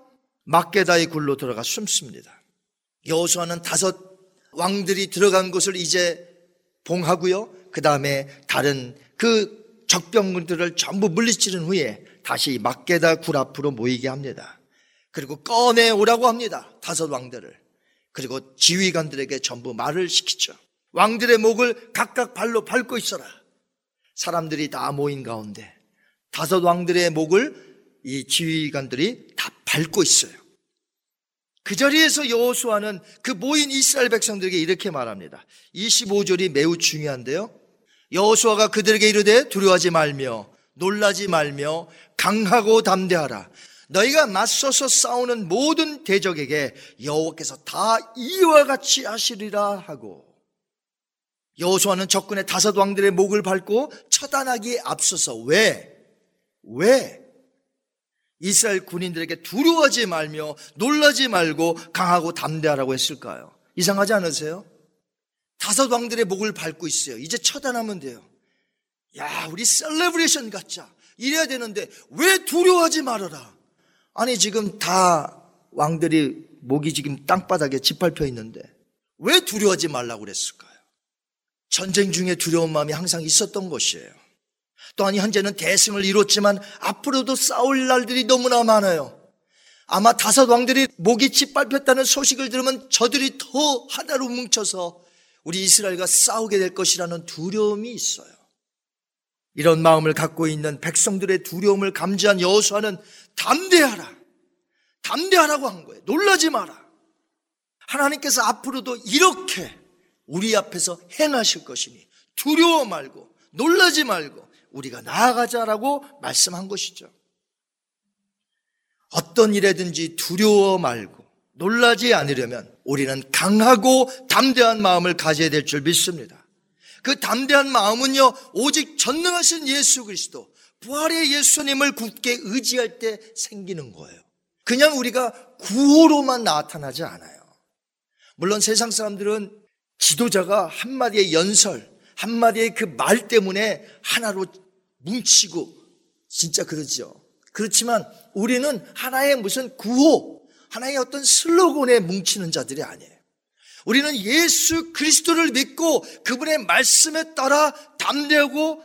막게다의 굴로 들어가 숨습니다. 여호수아는 다섯 왕들이 들어간 곳을 이제 봉하고요. 그 다음에 다른 그 적병들을 전부 물리치는 후에 다시 막게다 굴 앞으로 모이게 합니다. 그리고 꺼내 오라고 합니다. 다섯 왕들을. 그리고 지휘관들에게 전부 말을 시키죠. 왕들의 목을 각각 발로 밟고 있어라. 사람들이 다 모인 가운데 다섯 왕들의 목을 이 지휘관들이 다 밟고 있어요. 그 자리에서 여호수아는 그 모인 이스라엘 백성들에게 이렇게 말합니다. 25절이 매우 중요한데요. 여호수아가 그들에게 이르되 두려워하지 말며 놀라지 말며 강하고 담대하라. 너희가 맞서서 싸우는 모든 대적에게 여호와께서 다 이와 같이 하시리라 하고 여호수아는 적군의 다섯 왕들의 목을 밟고 처단하기에 앞서서 왜? 왜? 이스라엘 군인들에게 두려워하지 말며 놀라지 말고 강하고 담대하라고 했을까요? 이상하지 않으세요? 다섯 왕들의 목을 밟고 있어요. 이제 처단하면 돼요. 야, 우리 셀레브레이션 갖자. 이래야 되는데 왜 두려워하지 말아라. 아니 지금 다 왕들이 목이 지금 땅바닥에 짓밟혀 있는데 왜 두려워하지 말라고 그랬을까요? 전쟁 중에 두려운 마음이 항상 있었던 것이에요. 또한 현재는 대승을 이뤘지만 앞으로도 싸울 날들이 너무나 많아요. 아마 다섯 왕들이 목이 짓밟혔다는 소식을 들으면 저들이 더 하나로 뭉쳐서 우리 이스라엘과 싸우게 될 것이라는 두려움이 있어요. 이런 마음을 갖고 있는 백성들의 두려움을 감지한 여호수아는 담대하라. 담대하라고 한 거예요. 놀라지 마라. 하나님께서 앞으로도 이렇게 우리 앞에서 행하실 것이니 두려워 말고 놀라지 말고 우리가 나아가자라고 말씀한 것이죠. 어떤 일에든지 두려워 말고 놀라지 않으려면 우리는 강하고 담대한 마음을 가져야 될 줄 믿습니다. 그 담대한 마음은요, 오직 전능하신 예수 그리스도, 부활의 예수님을 굳게 의지할 때 생기는 거예요. 그냥 우리가 구호로만 나타나지 않아요. 물론 세상 사람들은 지도자가 한마디의 연설, 한마디의 그 말 때문에 하나로 뭉치고 진짜 그러죠. 그렇지만 우리는 하나의 무슨 구호, 하나의 어떤 슬로건에 뭉치는 자들이 아니에요. 우리는 예수 그리스도를 믿고 그분의 말씀에 따라 담대하고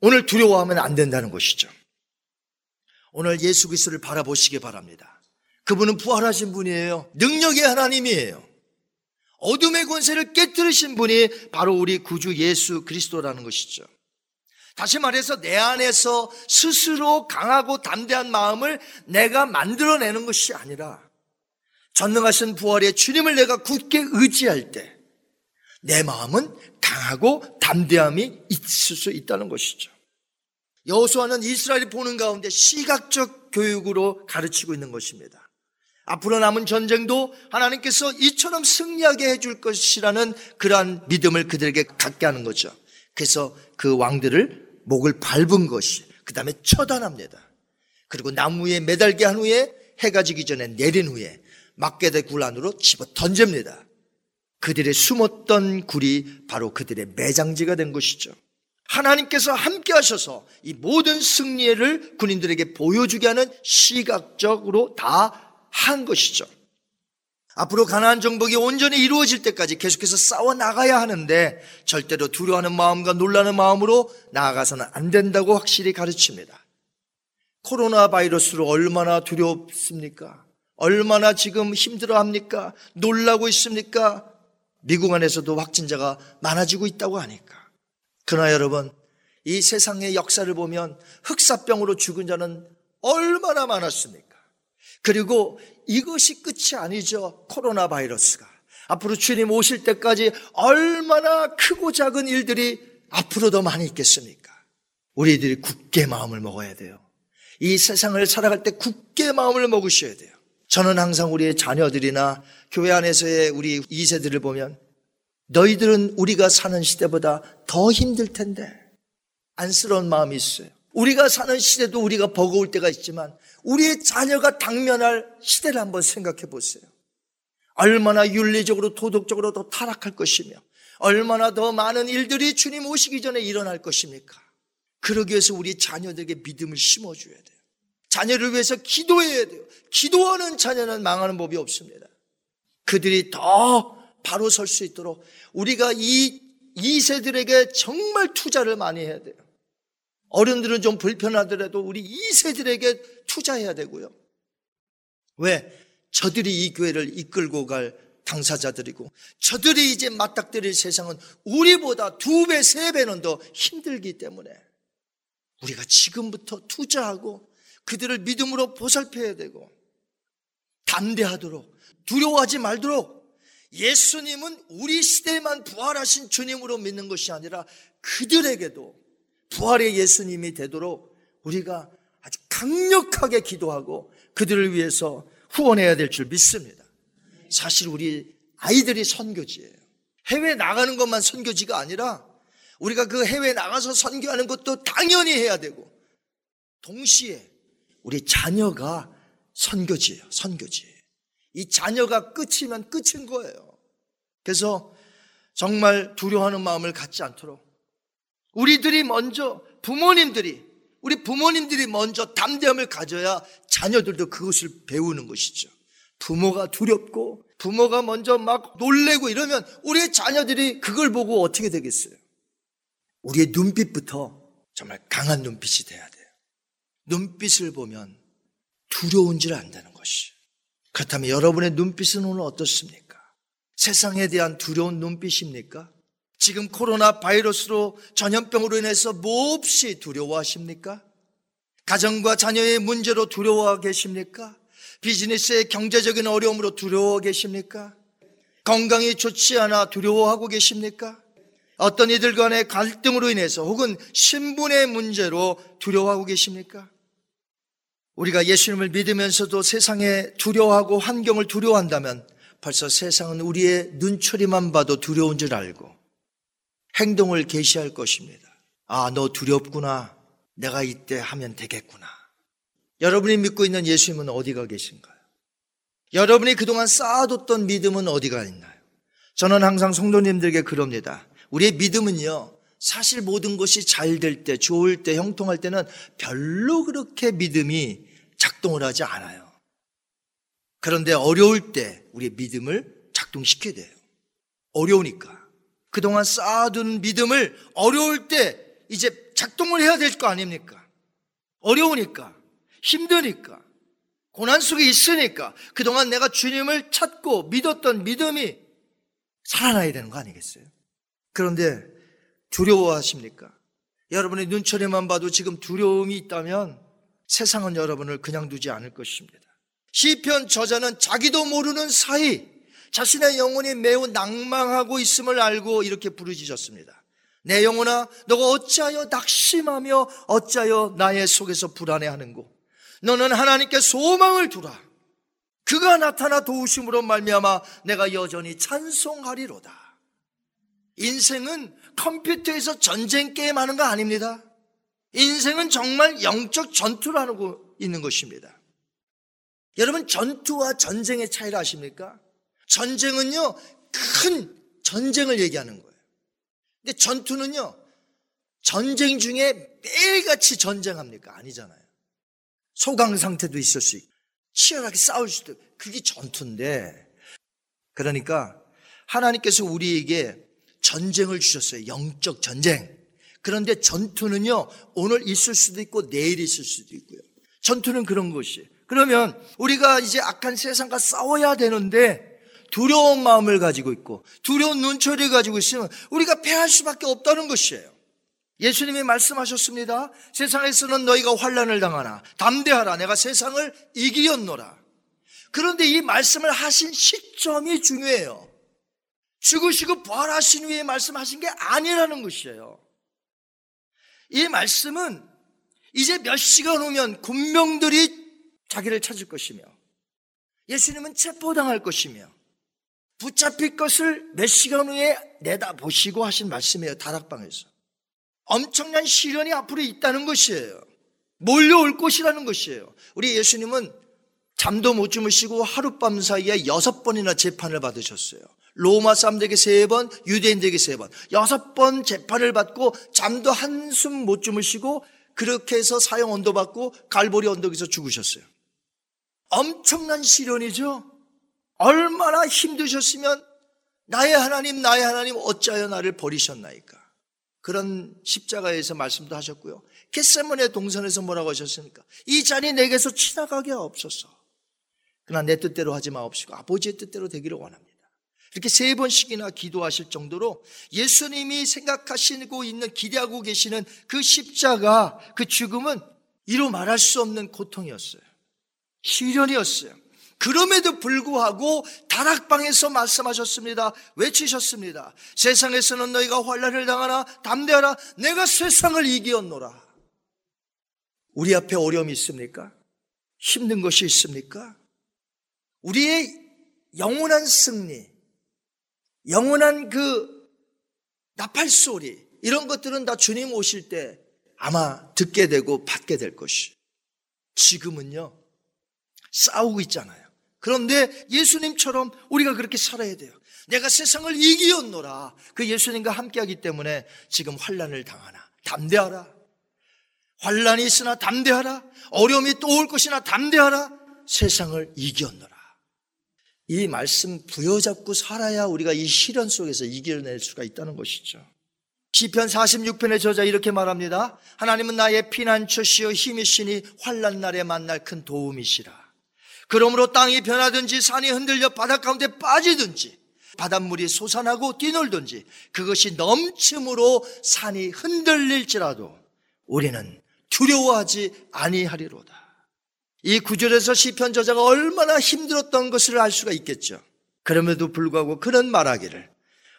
오늘 두려워하면 안 된다는 것이죠. 오늘 예수 그리스도를 바라보시기 바랍니다. 그분은 부활하신 분이에요. 능력의 하나님이에요. 어둠의 권세를 깨뜨리신 분이 바로 우리 구주 예수 그리스도라는 것이죠. 다시 말해서 내 안에서 스스로 강하고 담대한 마음을 내가 만들어내는 것이 아니라 전능하신 부활의 주님을 내가 굳게 의지할 때 내 마음은 강하고 담대함이 있을 수 있다는 것이죠. 여호수아는 이스라엘이 보는 가운데 시각적 교육으로 가르치고 있는 것입니다. 앞으로 남은 전쟁도 하나님께서 이처럼 승리하게 해줄 것이라는 그러한 믿음을 그들에게 갖게 하는 거죠. 그래서 그 왕들을 목을 밟은 것이 그 다음에 처단합니다. 그리고 나무에 매달게 한 후에 해가 지기 전에 내린 후에 막게대 굴 안으로 집어 던집니다. 그들의 숨었던 굴이 바로 그들의 매장지가 된 것이죠. 하나님께서 함께 하셔서 이 모든 승리를 군인들에게 보여주게 하는 시각적으로 다 한 것이죠. 앞으로 가나안 정복이 온전히 이루어질 때까지 계속해서 싸워 나가야 하는데 절대로 두려워하는 마음과 놀라는 마음으로 나아가서는 안 된다고 확실히 가르칩니다. 코로나 바이러스로 얼마나 두렵습니까? 얼마나 지금 힘들어 합니까? 놀라고 있습니까? 미국 안에서도 확진자가 많아지고 있다고 하니까. 그러나 여러분, 이 세상의 역사를 보면 흑사병으로 죽은 자는 얼마나 많았습니까? 그리고 이것이 끝이 아니죠. 코로나 바이러스가. 앞으로 주님 오실 때까지 얼마나 크고 작은 일들이 앞으로 더 많이 있겠습니까? 우리들이 굳게 마음을 먹어야 돼요. 이 세상을 살아갈 때 굳게 마음을 먹으셔야 돼요. 저는 항상 우리의 자녀들이나 교회 안에서의 우리 2세들을 보면 너희들은 우리가 사는 시대보다 더 힘들 텐데 안쓰러운 마음이 있어요. 우리가 사는 시대도 우리가 버거울 때가 있지만 우리의 자녀가 당면할 시대를 한번 생각해 보세요. 얼마나 윤리적으로 도덕적으로 더 타락할 것이며 얼마나 더 많은 일들이 주님 오시기 전에 일어날 것입니까? 그러기 위해서 우리 자녀들에게 믿음을 심어줘야 돼요. 자녀를 위해서 기도해야 돼요. 기도하는 자녀는 망하는 법이 없습니다. 그들이 더 바로 설 수 있도록 우리가 이, 이 세들에게 정말 투자를 많이 해야 돼요. 어른들은 좀 불편하더라도 우리 2세들에게 투자해야 되고요. 왜? 저들이 이 교회를 이끌고 갈 당사자들이고 저들이 이제 맞닥뜨릴 세상은 우리보다 두 배, 세 배는 더 힘들기 때문에 우리가 지금부터 투자하고 그들을 믿음으로 보살펴야 되고 담대하도록 두려워하지 말도록 예수님은 우리 시대에만 부활하신 주님으로 믿는 것이 아니라 그들에게도 부활의 예수님이 되도록 우리가 아주 강력하게 기도하고 그들을 위해서 후원해야 될 줄 믿습니다. 사실 우리 아이들이 선교지예요. 해외 나가는 것만 선교지가 아니라 우리가 그 해외 나가서 선교하는 것도 당연히 해야 되고 동시에 우리 자녀가 선교지예요. 선교지예요. 이 자녀가 끝이면 끝인 거예요. 그래서 정말 두려워하는 마음을 갖지 않도록 우리들이 먼저 부모님들이 우리 부모님들이 먼저 담대함을 가져야 자녀들도 그것을 배우는 것이죠. 부모가 두렵고 부모가 먼저 막 놀래고 이러면 우리의 자녀들이 그걸 보고 어떻게 되겠어요? 우리의 눈빛부터 정말 강한 눈빛이 돼야 돼요. 눈빛을 보면 두려운 줄 안다는 것이. 그렇다면 여러분의 눈빛은 오늘 어떻습니까? 세상에 대한 두려운 눈빛입니까? 지금 코로나 바이러스로 전염병으로 인해서 몹시 두려워하십니까? 가정과 자녀의 문제로 두려워 계십니까? 비즈니스의 경제적인 어려움으로 두려워 계십니까? 건강이 좋지 않아 두려워하고 계십니까? 어떤 이들 간의 갈등으로 인해서 혹은 신분의 문제로 두려워하고 계십니까? 우리가 예수님을 믿으면서도 세상에 두려워하고 환경을 두려워한다면 벌써 세상은 우리의 눈초리만 봐도 두려운 줄 알고 행동을 개시할 것입니다. 아, 너 두렵구나. 내가 이때 하면 되겠구나. 여러분이 믿고 있는 예수님은 어디가 계신가요? 여러분이 그동안 쌓아뒀던 믿음은 어디가 있나요? 저는 항상 성도님들에게 그럽니다. 우리의 믿음은요, 사실 모든 것이 잘 될 때, 좋을 때, 형통할 때는 별로 그렇게 믿음이 작동을 하지 않아요. 그런데 어려울 때 우리의 믿음을 작동시켜야 돼요. 어려우니까. 그동안 쌓아둔 믿음을 어려울 때 이제 작동을 해야 될 거 아닙니까? 어려우니까, 힘드니까, 고난 속에 있으니까 그동안 내가 주님을 찾고 믿었던 믿음이 살아나야 되는 거 아니겠어요? 그런데 두려워하십니까? 여러분의 눈초리만 봐도 지금 두려움이 있다면 세상은 여러분을 그냥 두지 않을 것입니다. 시편 저자는 자기도 모르는 사이 자신의 영혼이 매우 낭망하고 있음을 알고 이렇게 부르짖었습니다. 내 영혼아, 너가 어찌하여 낙심하며 어찌하여 나의 속에서 불안해하는고? 너는 하나님께 소망을 두라. 그가 나타나 도우심으로 말미암아 내가 여전히 찬송하리로다. 인생은 컴퓨터에서 전쟁 게임 하는 거 아닙니다. 인생은 정말 영적 전투를 하고 있는 것입니다. 여러분 전투와 전쟁의 차이를 아십니까? 전쟁은요 큰 전쟁을 얘기하는 거예요. 근데 전투는요 전쟁 중에 매일같이 전쟁합니까? 아니잖아요. 소강 상태도 있을 수 있고 치열하게 싸울 수도 있고 그게 전투인데 그러니까 하나님께서 우리에게 전쟁을 주셨어요. 영적 전쟁. 그런데 전투는요, 오늘 있을 수도 있고 내일 있을 수도 있고요. 전투는 그런 것이. 그러면 우리가 이제 악한 세상과 싸워야 되는데 두려운 마음을 가지고 있고 두려운 눈초리를 가지고 있으면 우리가 패할 수밖에 없다는 것이에요. 예수님이 말씀하셨습니다. 세상에서는 너희가 환란을 당하나 담대하라. 내가 세상을 이기었노라. 그런데 이 말씀을 하신 시점이 중요해요. 죽으시고 부활하신 후에 말씀하신 게 아니라는 것이에요. 이 말씀은 이제 몇 시간 후면 군명들이 자기를 찾을 것이며 예수님은 체포당할 것이며 붙잡힐 것을 몇 시간 후에 내다보시고 하신 말씀이에요. 다락방에서. 엄청난 시련이 앞으로 있다는 것이에요. 몰려올 것이라는 것이에요. 우리 예수님은 잠도 못 주무시고 하룻밤 사이에 여섯 번이나 재판을 받으셨어요. 로마 사람들에게 세 번, 유대인들에게 세 번. 여섯 번 재판을 받고 잠도 한숨 못 주무시고 그렇게 해서 사형 언도 받고 갈보리 언덕에서 죽으셨어요. 엄청난 시련이죠. 얼마나 힘드셨으면 나의 하나님, 나의 하나님 어찌하여 나를 버리셨나이까. 그런 십자가에서 말씀도 하셨고요. 겟세몬의 동선에서 뭐라고 하셨습니까? 이 잔이 내게서 지나가게 없소서. 그러나 내 뜻대로 하지 마옵시고 아버지의 뜻대로 되기를 원합니다. 이렇게 세 번씩이나 기도하실 정도로 예수님이 생각하시고 있는 기대하고 계시는 그 십자가, 그 죽음은 이로 말할 수 없는 고통이었어요. 시련이었어요. 그럼에도 불구하고 다락방에서 말씀하셨습니다. 외치셨습니다. 세상에서는 너희가 환란을 당하나 담대하라. 내가 세상을 이기었노라. 우리 앞에 어려움이 있습니까? 힘든 것이 있습니까? 우리의 영원한 승리, 영원한 그 나팔 소리, 이런 것들은 다 주님 오실 때 아마 듣게 되고 받게 될 것이. 지금은요, 싸우고 있잖아요. 그런데 예수님처럼 우리가 그렇게 살아야 돼요. 내가 세상을 이기었노라. 그 예수님과 함께하기 때문에 지금 환란을 당하나 담대하라. 환란이 있으나 담대하라. 어려움이 또 올 것이나 담대하라. 세상을 이겼노라. 이 말씀 부여잡고 살아야 우리가 이 시련 속에서 이겨낼 수가 있다는 것이죠. 시편 46편의 저자 이렇게 말합니다. 하나님은 나의 피난처시여 힘이시니 환란 날에 만날 큰 도움이시라. 그러므로 땅이 변하든지 산이 흔들려 바닷 가운데 빠지든지 바닷물이 솟아나고 뛰놀든지 그것이 넘침으로 산이 흔들릴지라도 우리는 두려워하지 아니하리로다. 이 구절에서 시편 저자가 얼마나 힘들었던 것을 알 수가 있겠죠. 그럼에도 불구하고 그런 말하기를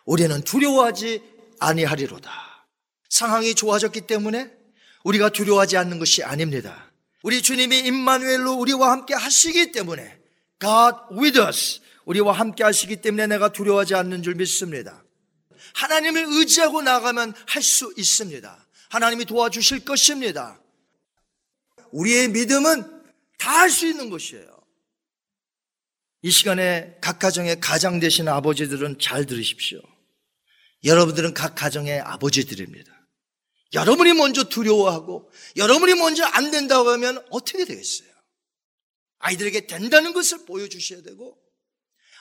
우리는 두려워하지 아니하리로다. 상황이 좋아졌기 때문에 우리가 두려워하지 않는 것이 아닙니다. 우리 주님이 임마누엘로 우리와 함께 하시기 때문에 God with us 우리와 함께 하시기 때문에 내가 두려워하지 않는 줄 믿습니다. 하나님을 의지하고 나가면 할 수 있습니다. 하나님이 도와주실 것입니다. 우리의 믿음은 다 할 수 있는 것이에요. 이 시간에 각 가정의 가장 되신 아버지들은 잘 들으십시오. 여러분들은 각 가정의 아버지들입니다. 여러분이 먼저 두려워하고 여러분이 먼저 안 된다고 하면 어떻게 되겠어요? 아이들에게 된다는 것을 보여주셔야 되고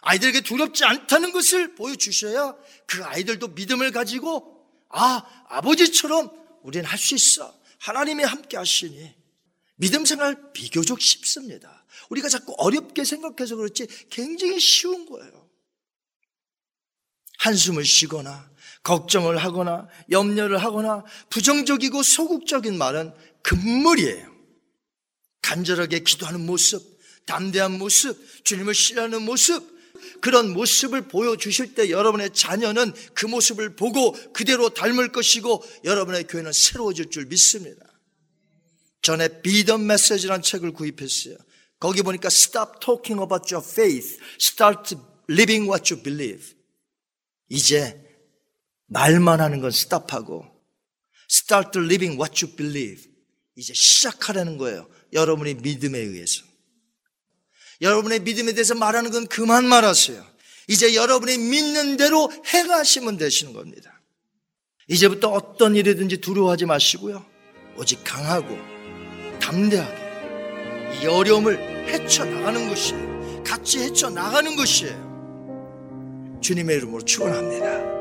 아이들에게 두렵지 않다는 것을 보여주셔야 그 아이들도 믿음을 가지고 아, 아버지처럼 우리는 할 수 있어. 하나님이 함께 하시니 믿음 생활 비교적 쉽습니다. 우리가 자꾸 어렵게 생각해서 그렇지 굉장히 쉬운 거예요. 한숨을 쉬거나 걱정을 하거나 염려를 하거나 부정적이고 소극적인 말은 금물이에요. 간절하게 기도하는 모습, 담대한 모습, 주님을 신뢰하는 모습, 그런 모습을 보여주실 때 여러분의 자녀는 그 모습을 보고 그대로 닮을 것이고 여러분의 교회는 새로워질 줄 믿습니다. 전에 비던 메시지라는 책을 구입했어요. 거기 보니까 Stop talking about your faith. Start living what you believe. 이제 말만 하는 건 스탑하고 start living what you believe. 이제 시작하라는 거예요. 여러분의 믿음에 의해서. 여러분의 믿음에 대해서 말하는 건 그만 말하세요. 이제 여러분이 믿는 대로 행하시면 되시는 겁니다. 이제부터 어떤 일이든지 두려워하지 마시고요. 오직 강하고 담대하게 이 어려움을 헤쳐나가는 것이에요. 같이 헤쳐나가는 것이에요. 주님의 이름으로 축원합니다.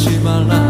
놀라지 말